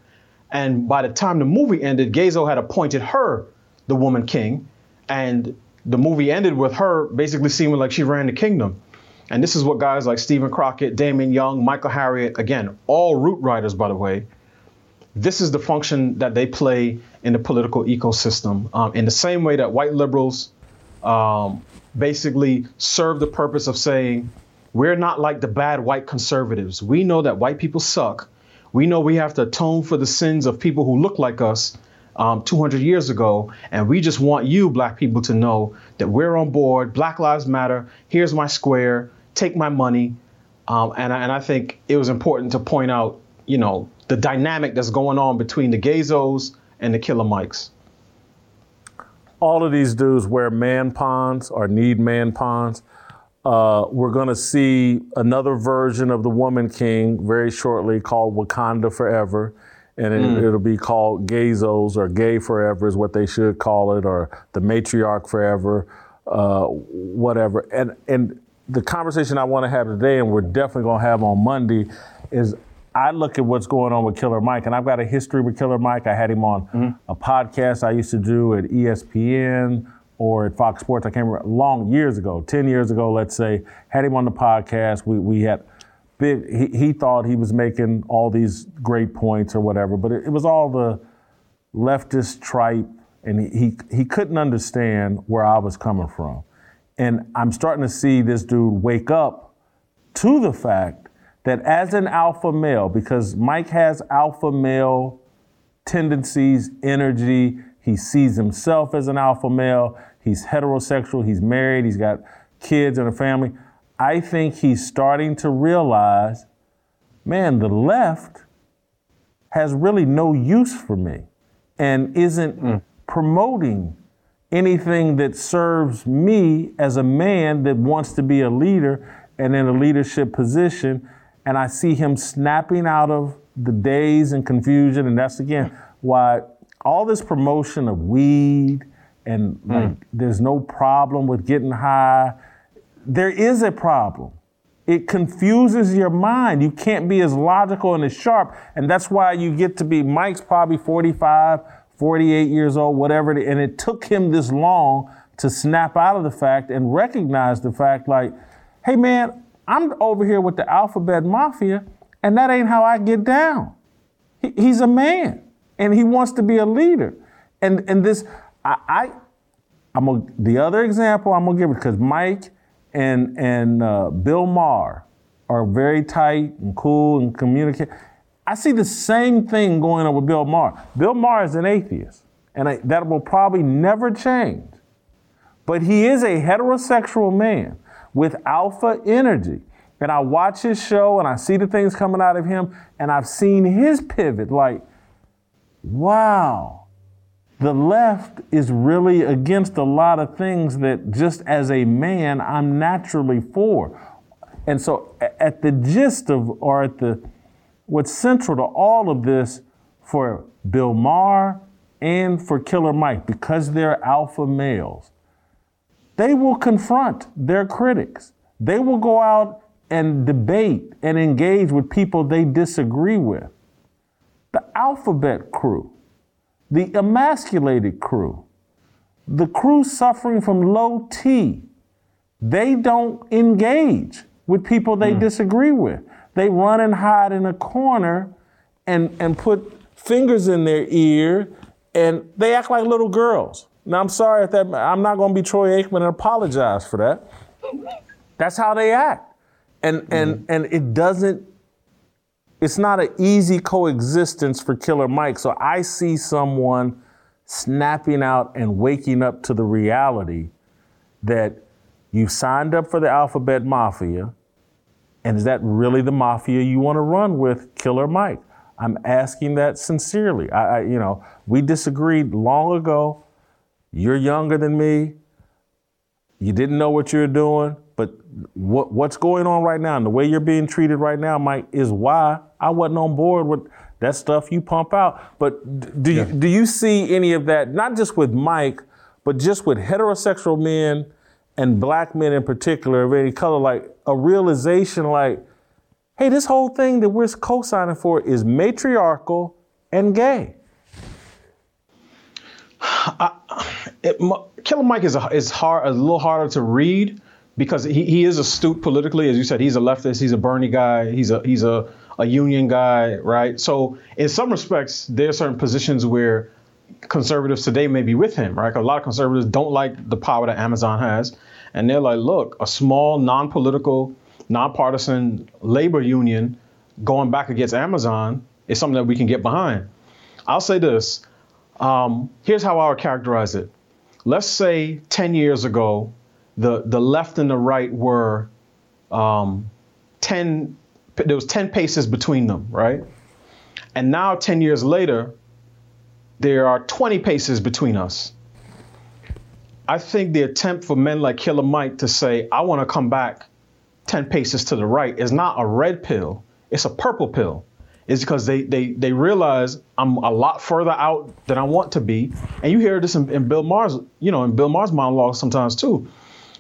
And by the time the movie ended, Ghezo had appointed her the woman king, and the movie ended with her basically seeming like she ran the kingdom. And this is what guys like Stephen Crockett, Damian Young, Michael Harriot, again, all root writers, by the way, this is the function that they play in the political ecosystem. Um, in the same way that white liberals um, basically serve the purpose of saying, we're not like the bad white conservatives. We know that white people suck. We know we have to atone for the sins of people who look like us um, 200 years ago. And we just want you, black people, to know that we're on board. Black Lives Matter. Here's my square. Take my money. Um, and, I, and I think it was important to point out, you know, the dynamic that's going on between the Gazos and the Killer Mikes. All of these dudes wear man pawns or need man pawns. Uh, we're going to see another version of the Woman King very shortly called Wakanda Forever. And it, mm. it'll be called Gazos or Gay Forever, is what they should call it, or the Matriarch Forever, uh, whatever. And, and the conversation I want to have today, and we're definitely going to have on Monday, is I look at what's going on with Killer Mike, and I've got a history with Killer Mike. I had him on mm-hmm. a podcast I used to do at ESPN or at Fox Sports. I can't remember long years ago, ten years ago, let's say. Had him on the podcast. We we had big. He, he thought he was making all these great points or whatever, but it, it was all the leftist tripe, and he, he he couldn't understand where I was coming from. And I'm starting to see this dude wake up to the fact that as an alpha male, because Mike has alpha male tendencies, energy, he sees himself as an alpha male, he's heterosexual, he's married, he's got kids and a family. I think he's starting to realize, man, the left has really no use for me and isn't mm. promoting anything that serves me as a man that wants to be a leader and in a leadership position and I see him snapping out of the daze and confusion. And that's again why all this promotion of weed and mm. like there's no problem with getting high. There is a problem. It confuses your mind. You can't be as logical and as sharp. And that's why you get to be, Mike's probably 45, 48 years old, whatever. And it took him this long to snap out of the fact and recognize the fact like, hey man, I'm over here with the alphabet mafia, and that ain't how I get down. He, he's a man, and he wants to be a leader. And and this, I, I I'm a, the other example I'm gonna give it because Mike and and uh, Bill Maher are very tight and cool and communicate. I see the same thing going on with Bill Maher. Bill Maher is an atheist, and I, that will probably never change. But he is a heterosexual man with alpha energy. And I watch his show and I see the things coming out of him, and I've seen his pivot like, wow, the left is really against a lot of things that just as a man, I'm naturally for. And so, at the gist of, or at the, what's central to all of this for Bill Maher and for Killer Mike, because they're alpha males, they will confront their critics. They will go out and debate and engage with people they disagree with. The alphabet crew, the emasculated crew, the crew suffering from low T, they don't engage with people they mm. disagree with. They run and hide in a corner and, and put fingers in their ear and they act like little girls. Now I'm sorry if that I'm not gonna be Troy Aikman and apologize for that. That's how they act. And mm-hmm. and and it doesn't it's not an easy coexistence for Killer Mike. So I see someone snapping out and waking up to the reality that you signed up for the alphabet mafia. And is that really the mafia you want to run with, Killer Mike? I'm asking that sincerely. I, I, you know, we disagreed long ago. You're younger than me. You didn't know what you're doing, but what, what's going on right now and the way you're being treated right now, Mike, is why I wasn't on board with that stuff you pump out. But do yeah. you, do you see any of that, not just with Mike, but just with heterosexual men and black men in particular of any color, like a realization like, hey, this whole thing that we're co-signing for is matriarchal and gay. I, it, Killer Mike is a, is hard, a little harder to read because he, he is astute politically, as you said. He's a leftist. He's a Bernie guy. He's a he's a a union guy, right? So in some respects, there are certain positions where conservatives today may be with him, right? A lot of conservatives don't like the power that Amazon has, and they're like, look, a small, non-political nonpartisan labor union going back against Amazon is something that we can get behind. I'll say this. Um, here's how I would characterize it. Let's say 10 years ago, the, the left and the right were um, 10, there was 10 paces between them, right? And now, 10 years later, there are 20 paces between us. I think the attempt for men like Killer Mike to say, I want to come back 10 paces to the right is not a red pill, it's a purple pill. It's because they, they, they realize I'm a lot further out than I want to be. And you hear this in, in Bill Maher's, you know, in Bill Maher's monologue sometimes too.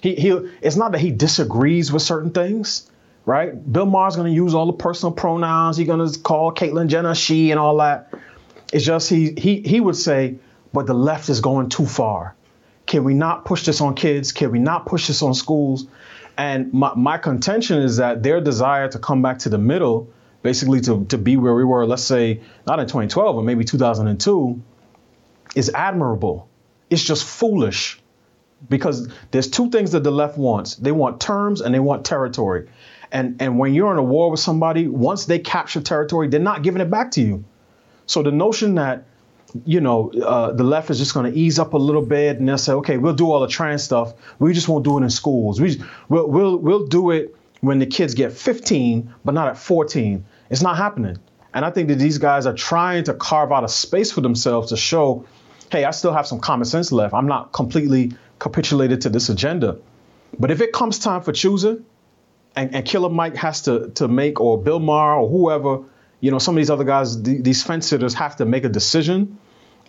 He, he, it's not that he disagrees with certain things, right? Bill Maher's to use all the personal pronouns. He's to call Caitlyn Jenner she and all that. It's just he, he, he would say, but the left is going too far. Can we not push this on kids? Can we not push this on schools? And my, my contention is that their desire to come back to the middle, basically to, to be where we were, let's say, not in 2012, but maybe 2002, is admirable. It's just foolish because there's two things that the left wants they want terms and they want territory. And, and when you're in a war with somebody, once they capture territory, they're not giving it back to you. So the notion that you know, uh, the left is just going to ease up a little bit and they'll say, okay, we'll do all the trans stuff. We just won't do it in schools. We we'll, we'll we'll do it when the kids get 15, but not at 14. It's not happening. And I think that these guys are trying to carve out a space for themselves to show, hey, I still have some common sense left. I'm not completely capitulated to this agenda. But if it comes time for choosing, and, and Killer Mike has to to make, or Bill Maher, or whoever you know, some of these other guys, these fence sitters have to make a decision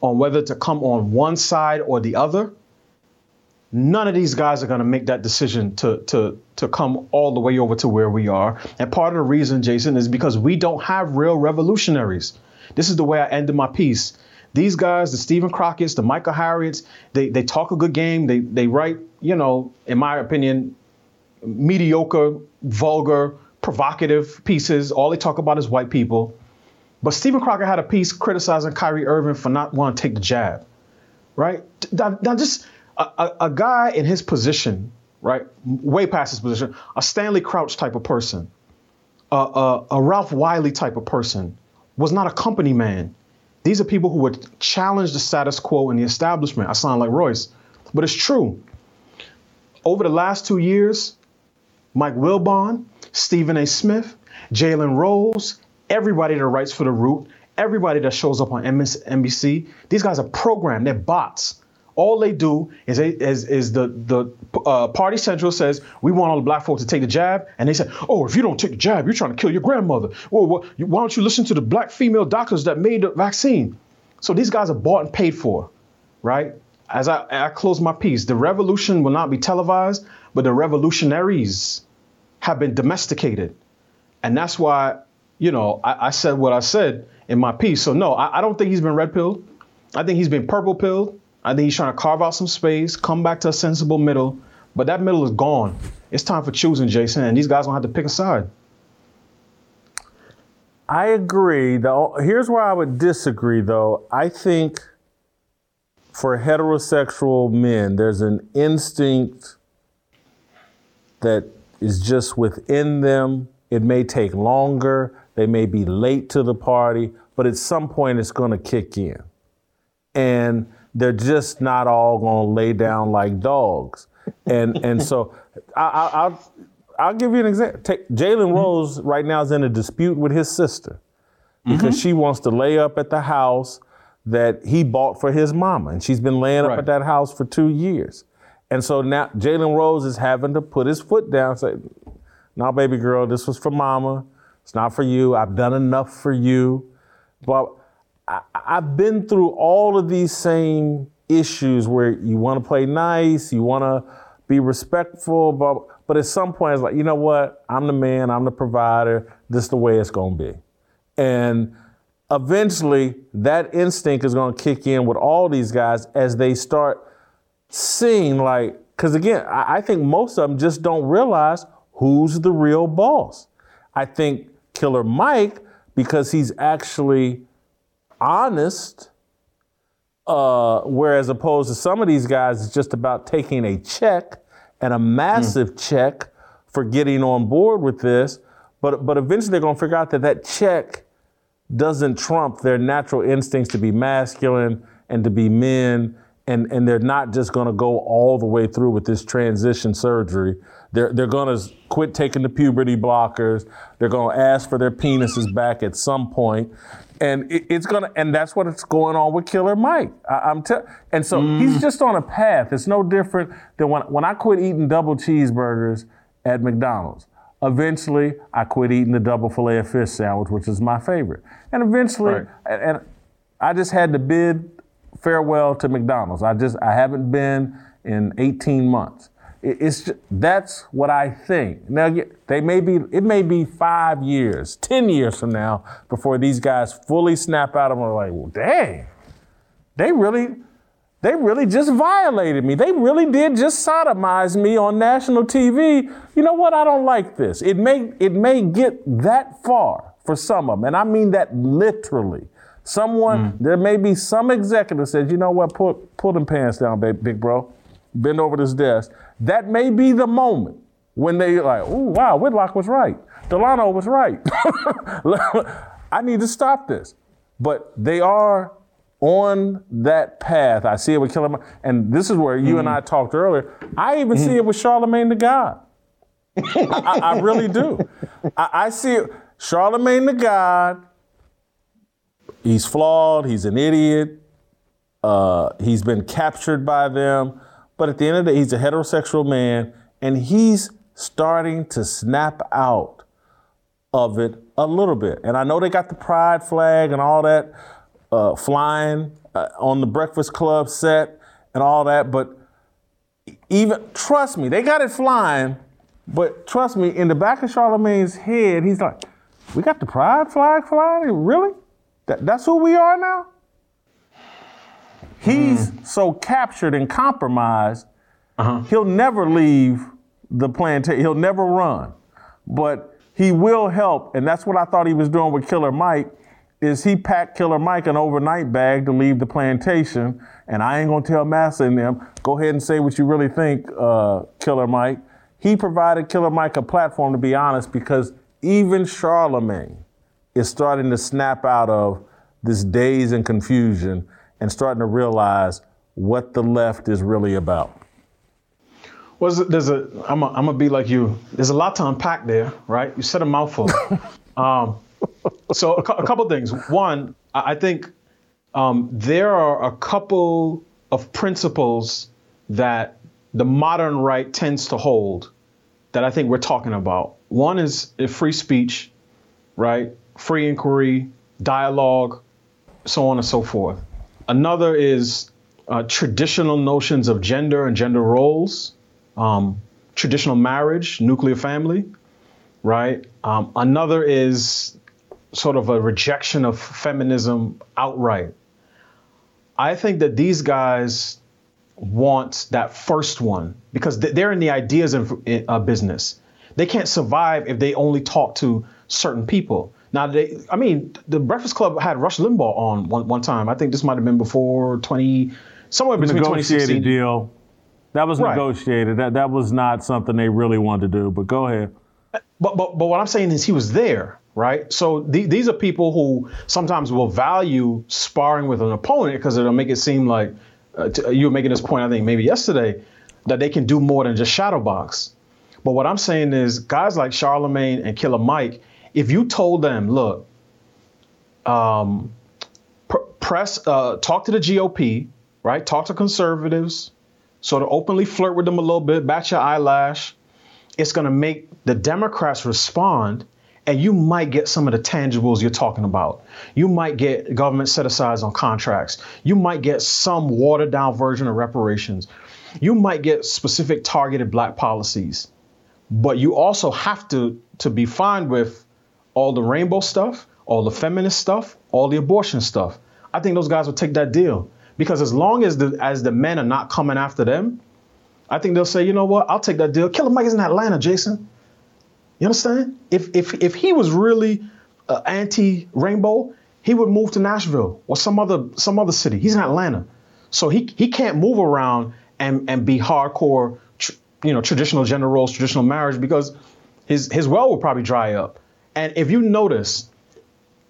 on whether to come on one side or the other. None of these guys are going to make that decision to, to, to come all the way over to where we are. And part of the reason, Jason, is because we don't have real revolutionaries. This is the way I ended my piece. These guys, the Stephen Crockett's, the Michael Harriot's, they, they talk a good game. They, they write, you know, in my opinion, mediocre, vulgar, provocative pieces. All they talk about is white people. But Stephen Crockett had a piece criticizing Kyrie Irving for not wanting to take the jab, right? Now just a, a, guy in his position, right, way past his position, a Stanley Crouch type of person, a, a, a Ralph Wiley type of person, was not a company man. These are people who would challenge the status quo in the establishment. I sound like Royce, but it's true. Over the last two years, Mike Wilbon, Stephen A. Smith, Jalen Rose, everybody that writes for The Root, everybody that shows up on MSNBC, these guys are programmed. They're bots. All they do is, is, is the, the uh, Party Central says, we want all the black folks to take the jab. And they say, oh, if you don't take the jab, you're trying to kill your grandmother. Well, why don't you listen to the black female doctors that made the vaccine? So these guys are bought and paid for, right? As I, I close my piece, the revolution will not be televised, but the revolutionaries have been domesticated. And that's why, you know, I, I said what I said in my piece. So, no, I, I don't think he's been red pilled. I think he's been purple pilled. I think he's trying to carve out some space, come back to a sensible middle. But that middle is gone. It's time for choosing, Jason, and these guys don't have to pick a side. I agree. Though here's where I would disagree, though. I think for heterosexual men, there's an instinct that is just within them. It may take longer. They may be late to the party, but at some point it's going to kick in. And they're just not all going to lay down like dogs. And and so I, will I'll give you an example. Take Jalen mm-hmm. Rose right now is in a dispute with his sister because mm-hmm. she wants to lay up at the house that he bought for his mama, and she's been laying right. up at that house for two years. And so now Jalen Rose is having to put his foot down, and say, "No, baby girl, this was for mama. It's not for you. I've done enough for you." But I, I've been through all of these same issues where you want to play nice, you want to be respectful, but but at some point it's like, you know what? I'm the man, I'm the provider. This is the way it's gonna be. And eventually that instinct is gonna kick in with all these guys as they start seeing like, because again, I, I think most of them just don't realize who's the real boss. I think Killer Mike, because he's actually honest, uh, whereas opposed to some of these guys, it's just about taking a check and a massive mm. check for getting on board with this. But, but eventually they're going to figure out that that check doesn't trump their natural instincts to be masculine and to be men. And, and they're not just going to go all the way through with this transition surgery. They're, they're going to quit taking the puberty blockers. They're going to ask for their penises back at some point and it, it's gonna and that's what it's going on with Killer Mike. I, am te- and so mm. he's just on a path. It's no different than when when I quit eating double cheeseburgers at McDonald's. Eventually, I quit eating the double fillet of fish sandwich, which is my favorite. And eventually, right. and, and I just had to bid farewell to McDonald's. I just I haven't been in 18 months. It's just, that's what I think. Now they may be it may be five years, ten years from now before these guys fully snap out of them. Like, well, dang, they really, they really just violated me. They really did just sodomize me on national TV. You know what? I don't like this. It may it may get that far for some of them, and I mean that literally. Someone, mm. there may be some executive says, you know what, pull, pull them pants down, big, big bro. Bend over this desk that may be the moment when they like, oh wow, Whitlock was right. Delano was right. I need to stop this. But they are on that path. I see it with Killer And this is where you mm-hmm. and I talked earlier. I even mm-hmm. see it with Charlamagne tha God. I, I, I, really do. I, I see it. Charlamagne tha God, he's flawed, he's an idiot, uh, he's been captured by them. But at the end of the day, he's a heterosexual man and he's starting to snap out of it a little bit. And I know they got the pride flag and all that uh, flying uh, on the Breakfast Club set and all that, but even trust me, they got it flying. But trust me, in the back of Charlamagne's head, he's like, "We got the pride flag flying, really? That, that's who we are now." He's mm. so captured and compromised, uh-huh. he'll never leave the plantation. He'll never run. But he will help, and that's what I thought he was doing with Killer Mike. Is he packed Killer Mike an overnight bag to leave the plantation? And I ain't gonna tell Massa and them. Go ahead and say what you really think, uh, Killer Mike. He provided Killer Mike a platform to be honest, because even Charlamagne is starting to snap out of this daze and confusion and starting to realize what the left is really about? Well, there's a, I'm gonna be like you. There's a lot to unpack there, right? You said a mouthful. um, so a, a, couple things. One, I think um, there are a couple of principles that the modern right tends to hold that I think we're talking about. One is free speech, right? Free inquiry, dialogue, so on and so forth. Another is uh, traditional notions of gender and gender roles, um, traditional marriage, nuclear family, right? Um, another is sort of a rejection of feminism outright. I think that these guys want that first one because they're in the ideas of uh, business. They can't survive if they only talk to certain people. Now, they, I mean, the Breakfast Club had Rush Limbaugh on one, one time. I think this might have been before 20, somewhere between negotiated 2016. deal. That was Right. negotiated. That that was not something they really wanted to do. But go ahead. But but but what I'm saying is he was there, right? So the, these are people who sometimes will value sparring with an opponent because it'll make it seem like uh, you were making this point I think maybe yesterday that they can do more than just shadow box. But what I'm saying is guys like Charlamagne and Killer Mike, if you told them, look, um, pr- press, uh, talk to the GOP, right? Talk to conservatives, sort of openly flirt with them a little bit, bat your eyelash. It's going to make the Democrats respond, and you might get some of the tangibles you're talking about. You might get government set asides on contracts. You might get some watered down version of reparations. You might get specific targeted black policies. But you also have to, to be fine with all the rainbow stuff, all the feminist stuff, all the abortion stuff. I think those guys will take that deal because as long as the as the men are not coming after them, I think they'll say, you know what, I'll take that deal. Killer Mike is in Atlanta, Jason. You understand? If if if he was really uh, anti-rainbow, he would move to Nashville or some other some other city. He's in Atlanta, so he he can't move around and and be hardcore, you know, traditional gender roles, traditional marriage because his his well will probably dry up. And if you notice,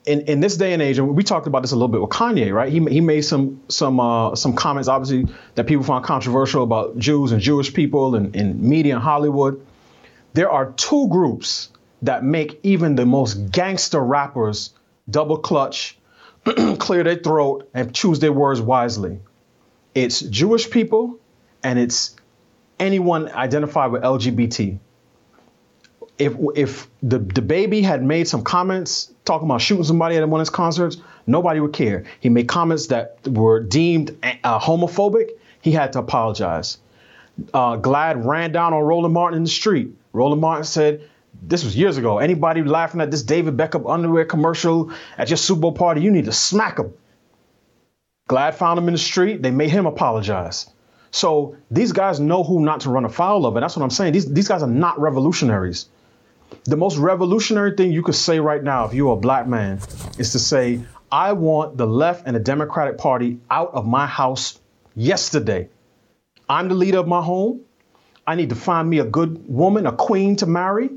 in, in this day and age, and we talked about this a little bit with Kanye, right? He, he made some some uh, some comments, obviously, that people found controversial about Jews and Jewish people and, and media in Hollywood. There are two groups that make even the most gangster rappers double clutch, clear their throat, and choose their words wisely. It's Jewish people and it's anyone identified with LGBT if if the DaBaby had made some comments talking about shooting somebody at one of his concerts, nobody would care. He made comments that were deemed uh, homophobic. He had to apologize. Uh, GLAAD ran down on Roland Martin in the street. Roland Martin said, "This was years ago. Anybody laughing at this David Beckham underwear commercial at your Super Bowl party, you need to smack him." GLAAD found him in the street. They made him apologize. So these guys know who not to run afoul of, and that's what I'm saying. These these guys are not revolutionaries the most revolutionary thing you could say right now, if you're a black man, is to say, I want the left and the Democratic Party out of my house yesterday. I'm the leader of my home. I need to find me a good woman, a queen to marry.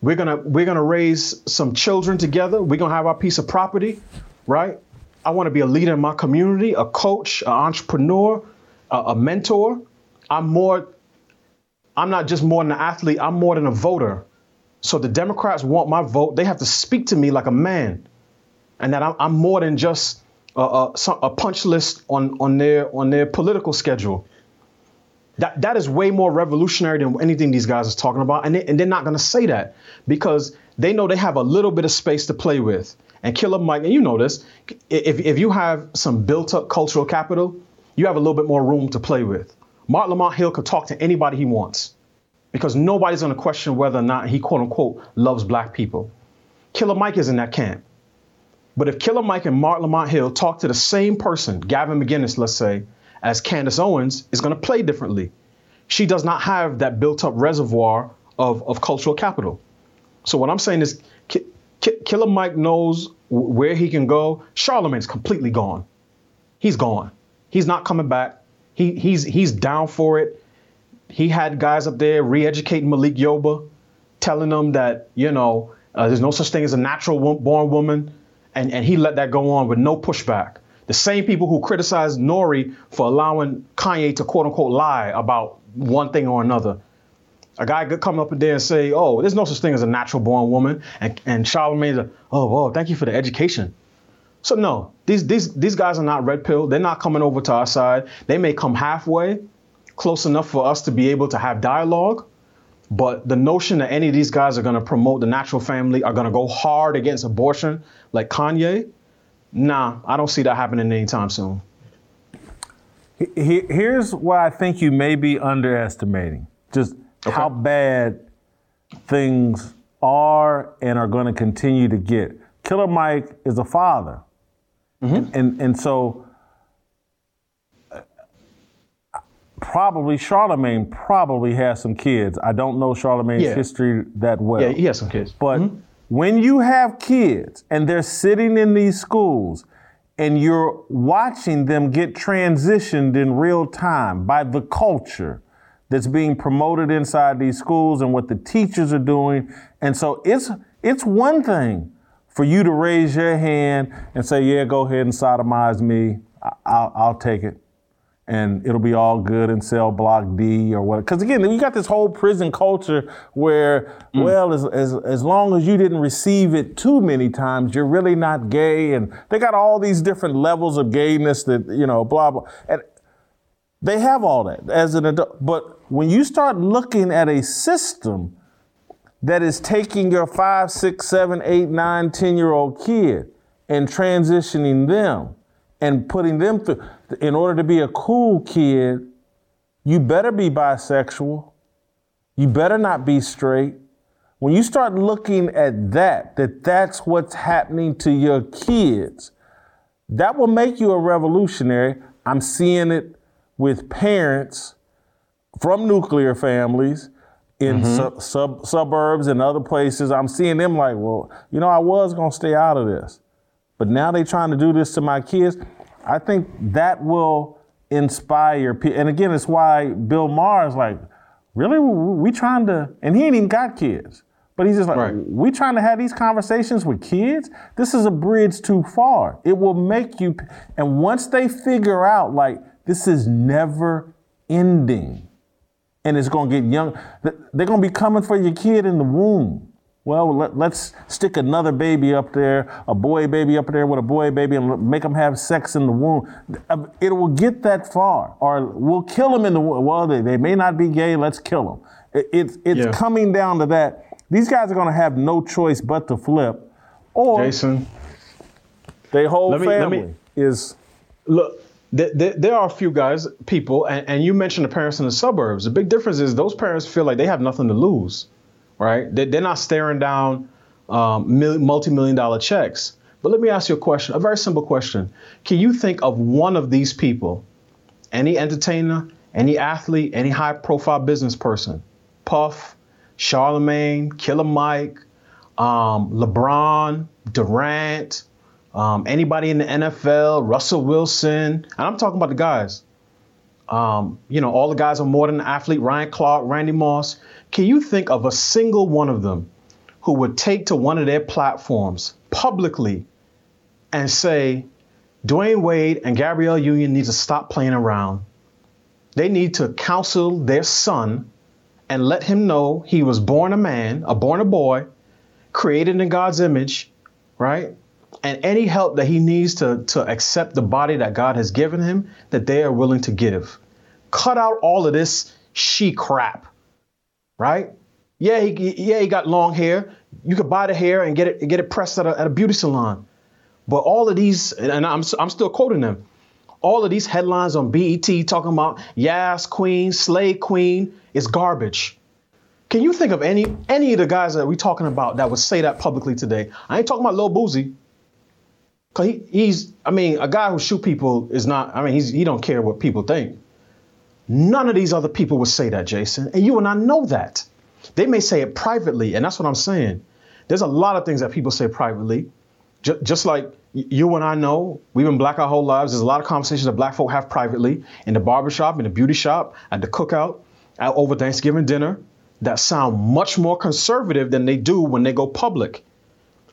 We're gonna we're gonna raise some children together. We're gonna have our piece of property, right? I want to be a leader in my community, a coach, an entrepreneur, a, a mentor. I'm more. I'm not just more than an athlete. I'm more than a voter. So the Democrats want my vote. They have to speak to me like a man, and that I'm, I'm more than just a, a, a punch list on on their on their political schedule. That that is way more revolutionary than anything these guys are talking about, and they, and they're not going to say that because they know they have a little bit of space to play with. And Killer Mike, and you know this, if if you have some built-up cultural capital, you have a little bit more room to play with. Marc Lamont Hill could talk to anybody he wants because nobody's going to question whether or not he quote unquote loves black people. Killer Mike is in that camp. But if Killer Mike and Marc Lamont Hill talk to the same person, Gavin McInnes, let's say, as Candace Owens, is going to play differently. She does not have that built up reservoir of, of cultural capital. So what I'm saying is, Ki- Ki- Killer Mike knows where he can go. Charlamagne's completely gone. He's gone. He's not coming back. He, he's he's down for it he had guys up there re-educating Malik Yoba, telling them that you know uh, there's no such thing as a natural born woman, and and he let that go on with no pushback. The same people who criticized Nori for allowing Kanye to quote unquote lie about one thing or another. A guy could come up there and say, "Oh, there's no such thing as a natural born woman," and and Charlamagne's like, "Oh, well, thank you for the education." So no, these these these guys are not red pill. They're not coming over to our side. They may come halfway, close enough for us to be able to have dialogue. But the notion that any of these guys are going to promote the natural family, are going to go hard against abortion like Kanye, nah, I don't see that happening anytime soon. Here's what I think you may be underestimating just how bad things are and are going to continue to get. Killer Mike is a father. Mm-hmm. And, and, and so uh, probably Charlamagne probably has some kids. I don't know Charlamagne's Yeah. history that well. Yeah, he has some kids. But mm-hmm. when you have kids and they're sitting in these schools and you're watching them get transitioned in real time by the culture that's being promoted inside these schools and what the teachers are doing. And so it's it's one thing for you to raise your hand and say, "Yeah, go ahead and sodomize me. I'll, I'll take it." And it'll be all good in cell block D or what. Because again, you got this whole prison culture where, mm. well, as, as, as long as you didn't receive it too many times, you're really not gay. And they got all these different levels of gayness that, you know, blah, blah. And they have all that as an adult. But when you start looking at a system that is taking your five, six, seven, eight, nine, ten year old kid and transitioning them and putting them through, in order to be a cool kid, you better be bisexual. You better not be straight. When you start looking at that, that that's what's happening to your kids, that will make you a revolutionary. I'm seeing it with parents from nuclear families in mm-hmm. su- sub- suburbs and other places. I'm seeing them like, well, you know, I was going to stay out of this, but now they're trying to do this to my kids. I think that will inspire people. And again, it's why Bill Maher is like, really, we trying to, and he ain't even got kids. But he's just like, we trying to have these conversations with kids? This is a bridge too far. It will make you, and once they figure out, like, this is never ending, and it's gonna get young, they're gonna be coming for your kid in the womb. Well, let, let's stick another baby up there, a boy baby up there with a boy baby, and make them have sex in the womb. Uh, It will get that far, or we'll kill them in the womb. Well, they, they may not be gay. Let's kill them. It, it's it's Yeah. coming down to that. These guys are going to have no choice but to flip, or Jason, their whole let me- let family me- is. Look, th- th- there are a few guys, people, and, and you mentioned the parents in the suburbs. The big difference is those parents feel like they have nothing to lose, right? They, they're not staring down um, multi-million dollar checks. But let me ask you a question, a very simple question. Can you think of one of these people, any entertainer, any athlete, any high-profile business person, Puff, Charlamagne, Killer Mike, um, LeBron, Durant, um, anybody in the NFL, Russell Wilson, and I'm talking about the guys. Um, you know, all the guys are more than an athlete. Ryan Clark, Randy Moss. Can you think of a single one of them who would take to one of their platforms publicly and say, Dwyane Wade and Gabrielle Union need to stop playing around. They need to counsel their son and let him know he was born a man, a born a boy, created in God's image, right? And any help that he needs to, to accept the body that God has given him, that they are willing to give. Cut out all of this she crap, right? Yeah, he, yeah, he got long hair. You could buy the hair and get it get it pressed at a, at a beauty salon. But all of these, and I'm I'm still quoting them. All of these headlines on BET talking about Yas Queen, Slay Queen is garbage. Can you think of any any of the guys that we're talking about that would say that publicly today? I ain't talking about Lil Boosie. Cause he, he's, I mean, a guy who shoot people is not. I mean, he's he don't care what people think. None of these other people would say that, Jason, and you and I know that. They may say it privately, and that's what I'm saying. There's a lot of things that people say privately, Ju- just like you and I know. We've been black our whole lives. There's a lot of conversations that black folk have privately in the barbershop, in the beauty shop, at the cookout, at, over Thanksgiving dinner that sound much more conservative than they do when they go public.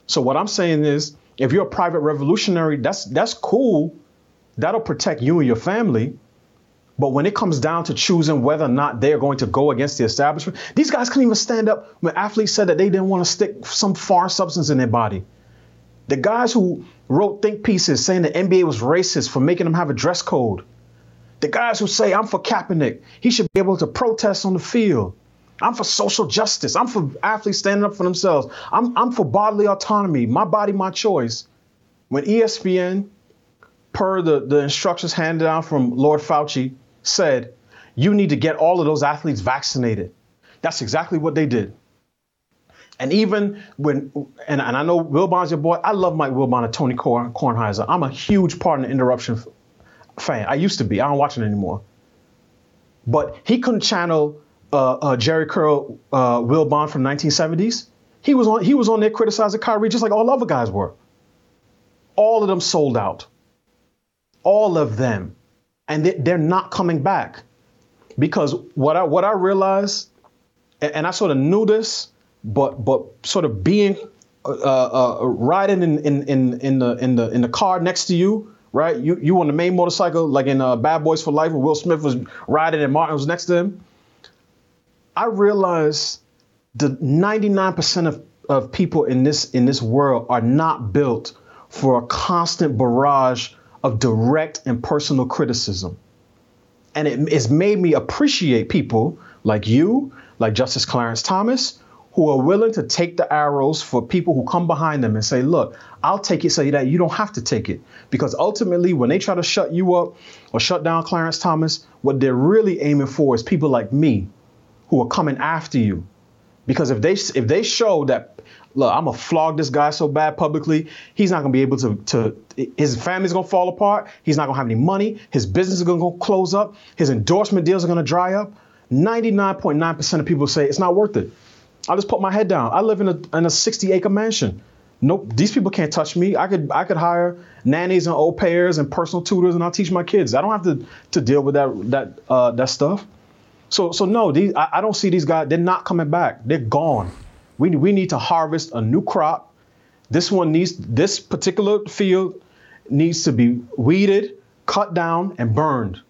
So what I'm saying is, if you're a private revolutionary, that's that's cool. That'll protect you and your family. But when it comes down to choosing whether or not they're going to go against the establishment, these guys couldn't even stand up when athletes said that they didn't want to stick some foreign substance in their body. The guys who wrote think pieces saying the NBA was racist for making them have a dress code. The guys who say I'm for Kaepernick, he should be able to protest on the field. I'm for social justice. I'm for athletes standing up for themselves. I'm, I'm for bodily autonomy, my body, my choice. When ESPN, per the, the instructions handed down from Lord Fauci, said, you need to get all of those athletes vaccinated. That's exactly what they did. And even when, and, and I know Wilbon's your boy, I love Mike Wilbon and Tony Korn, Kornheiser. I'm a huge part of the interruption fan. I used to be. I don't watch it anymore. but he couldn't channel uh, uh, Jheri Curl, uh, Bond from 1970s. He was on he was on there criticizing Kyrie just like all other guys were. All of them sold out. All of them, and they, are not coming back because what I what I realized, and, and I sort of knew this, but but sort of being uh, uh, riding in, in in in the in the in the car next to you, right? You you on the main motorcycle, like in uh, Bad Boys for Life, where Will Smith was riding and Martin was next to him. I realized the 99% of, of people in this in this world are not built for a constant barrage of direct and personal criticism. And it, it's made me appreciate people like you, like Justice Clarence Thomas, who are willing to take the arrows for people who come behind them and say, look, I'll take it so that you don't have to take it. Because ultimately, when they try to shut you up or shut down Clarence Thomas, what they're really aiming for is people like me who are coming after you. Because if they if they show that look, I'm gonna flog this guy so bad publicly, he's not gonna be able to to his family's gonna fall apart, he's not gonna have any money, his business is gonna go close up, his endorsement deals are gonna dry up. 99.9% of people say it's not worth it. I just put my head down. I live in a in a 60 acre mansion. Nope, these people can't touch me. I could I could hire nannies and au pairs and personal tutors, and I'll teach my kids. I don't have to to deal with that that uh, that stuff. So so no, these I, I don't see these guys. They're not coming back. They're gone. We we need to harvest a new crop. This one needs this particular field needs to be weeded, cut down, and burned,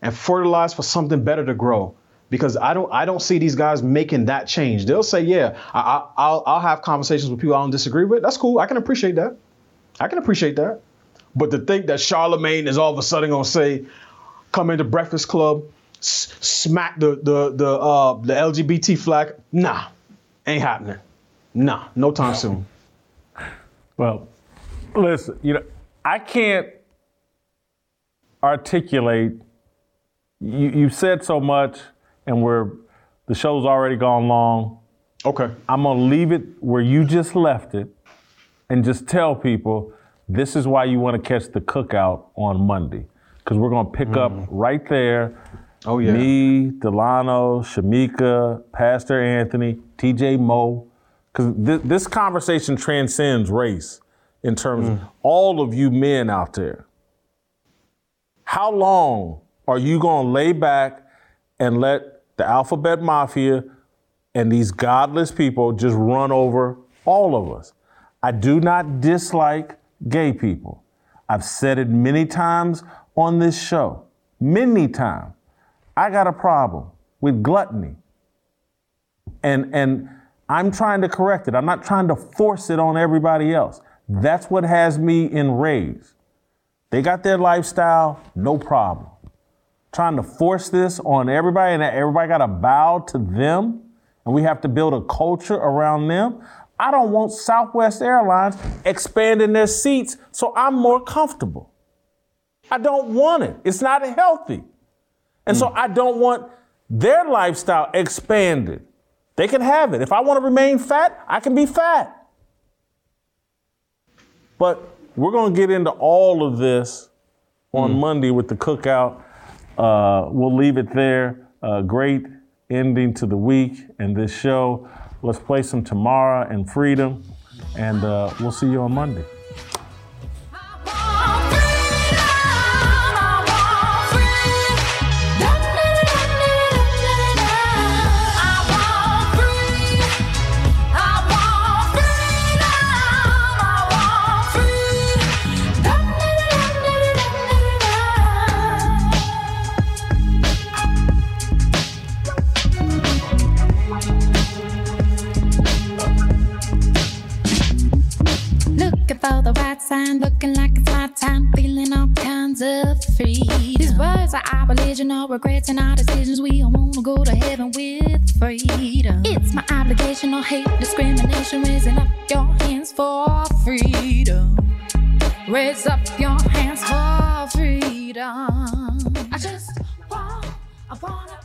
and fertilized for something better to grow because I don't I don't see these guys making that change. They'll say, yeah, I, will I'll have conversations with people I don't disagree with. That's cool. I can appreciate that. I can appreciate that. But to think that Charlamagne is all of a sudden gonna say, come into Breakfast Club, s- smack the the the uh, the LGBT flag, nah, ain't happening. Nah, no time soon. Well, listen, you know, I can't articulate. You you said so much and we're the show's already gone long. Okay. I'm gonna leave it where you just left it, and just tell people this is why you want to catch the cookout on Monday, because we're gonna pick mm. up right there. Oh yeah. Me, Delano, Shemeka, Pastor Anthony, T.J. Moe, because th- this conversation transcends race in terms mm. of all of you men out there. How long are you gonna lay back and let the alphabet mafia and these godless people just run over all of us. I do not dislike gay people. I've said it many times on this show, many times. I got a problem with gluttony. And, and I'm trying to correct it. I'm not trying to force it on everybody else. That's what has me enraged. They got their lifestyle, no problem trying to force this on everybody and everybody got to bow to them and we have to build a culture around them. I don't want Southwest Airlines expanding their seats so I'm more comfortable. I don't want it. It's not healthy. And mm. so I don't want their lifestyle expanded. They can have it. If I want to remain fat, I can be fat. But we're going to get into all of this on mm. Monday with the cookout. Uh, we'll leave it there. Uh, great ending to the week and this show. Let's play some Tomorrow and Freedom, and uh, we'll see you on Monday. for the right sign, looking like it's my time, feeling all kinds of freedom. These words are our religion, our regrets and our decisions. We all wanna go to heaven with freedom. It's my obligation, no hate, discrimination, raising up your hands for freedom. Raise up your hands for freedom. I just want, I wanna.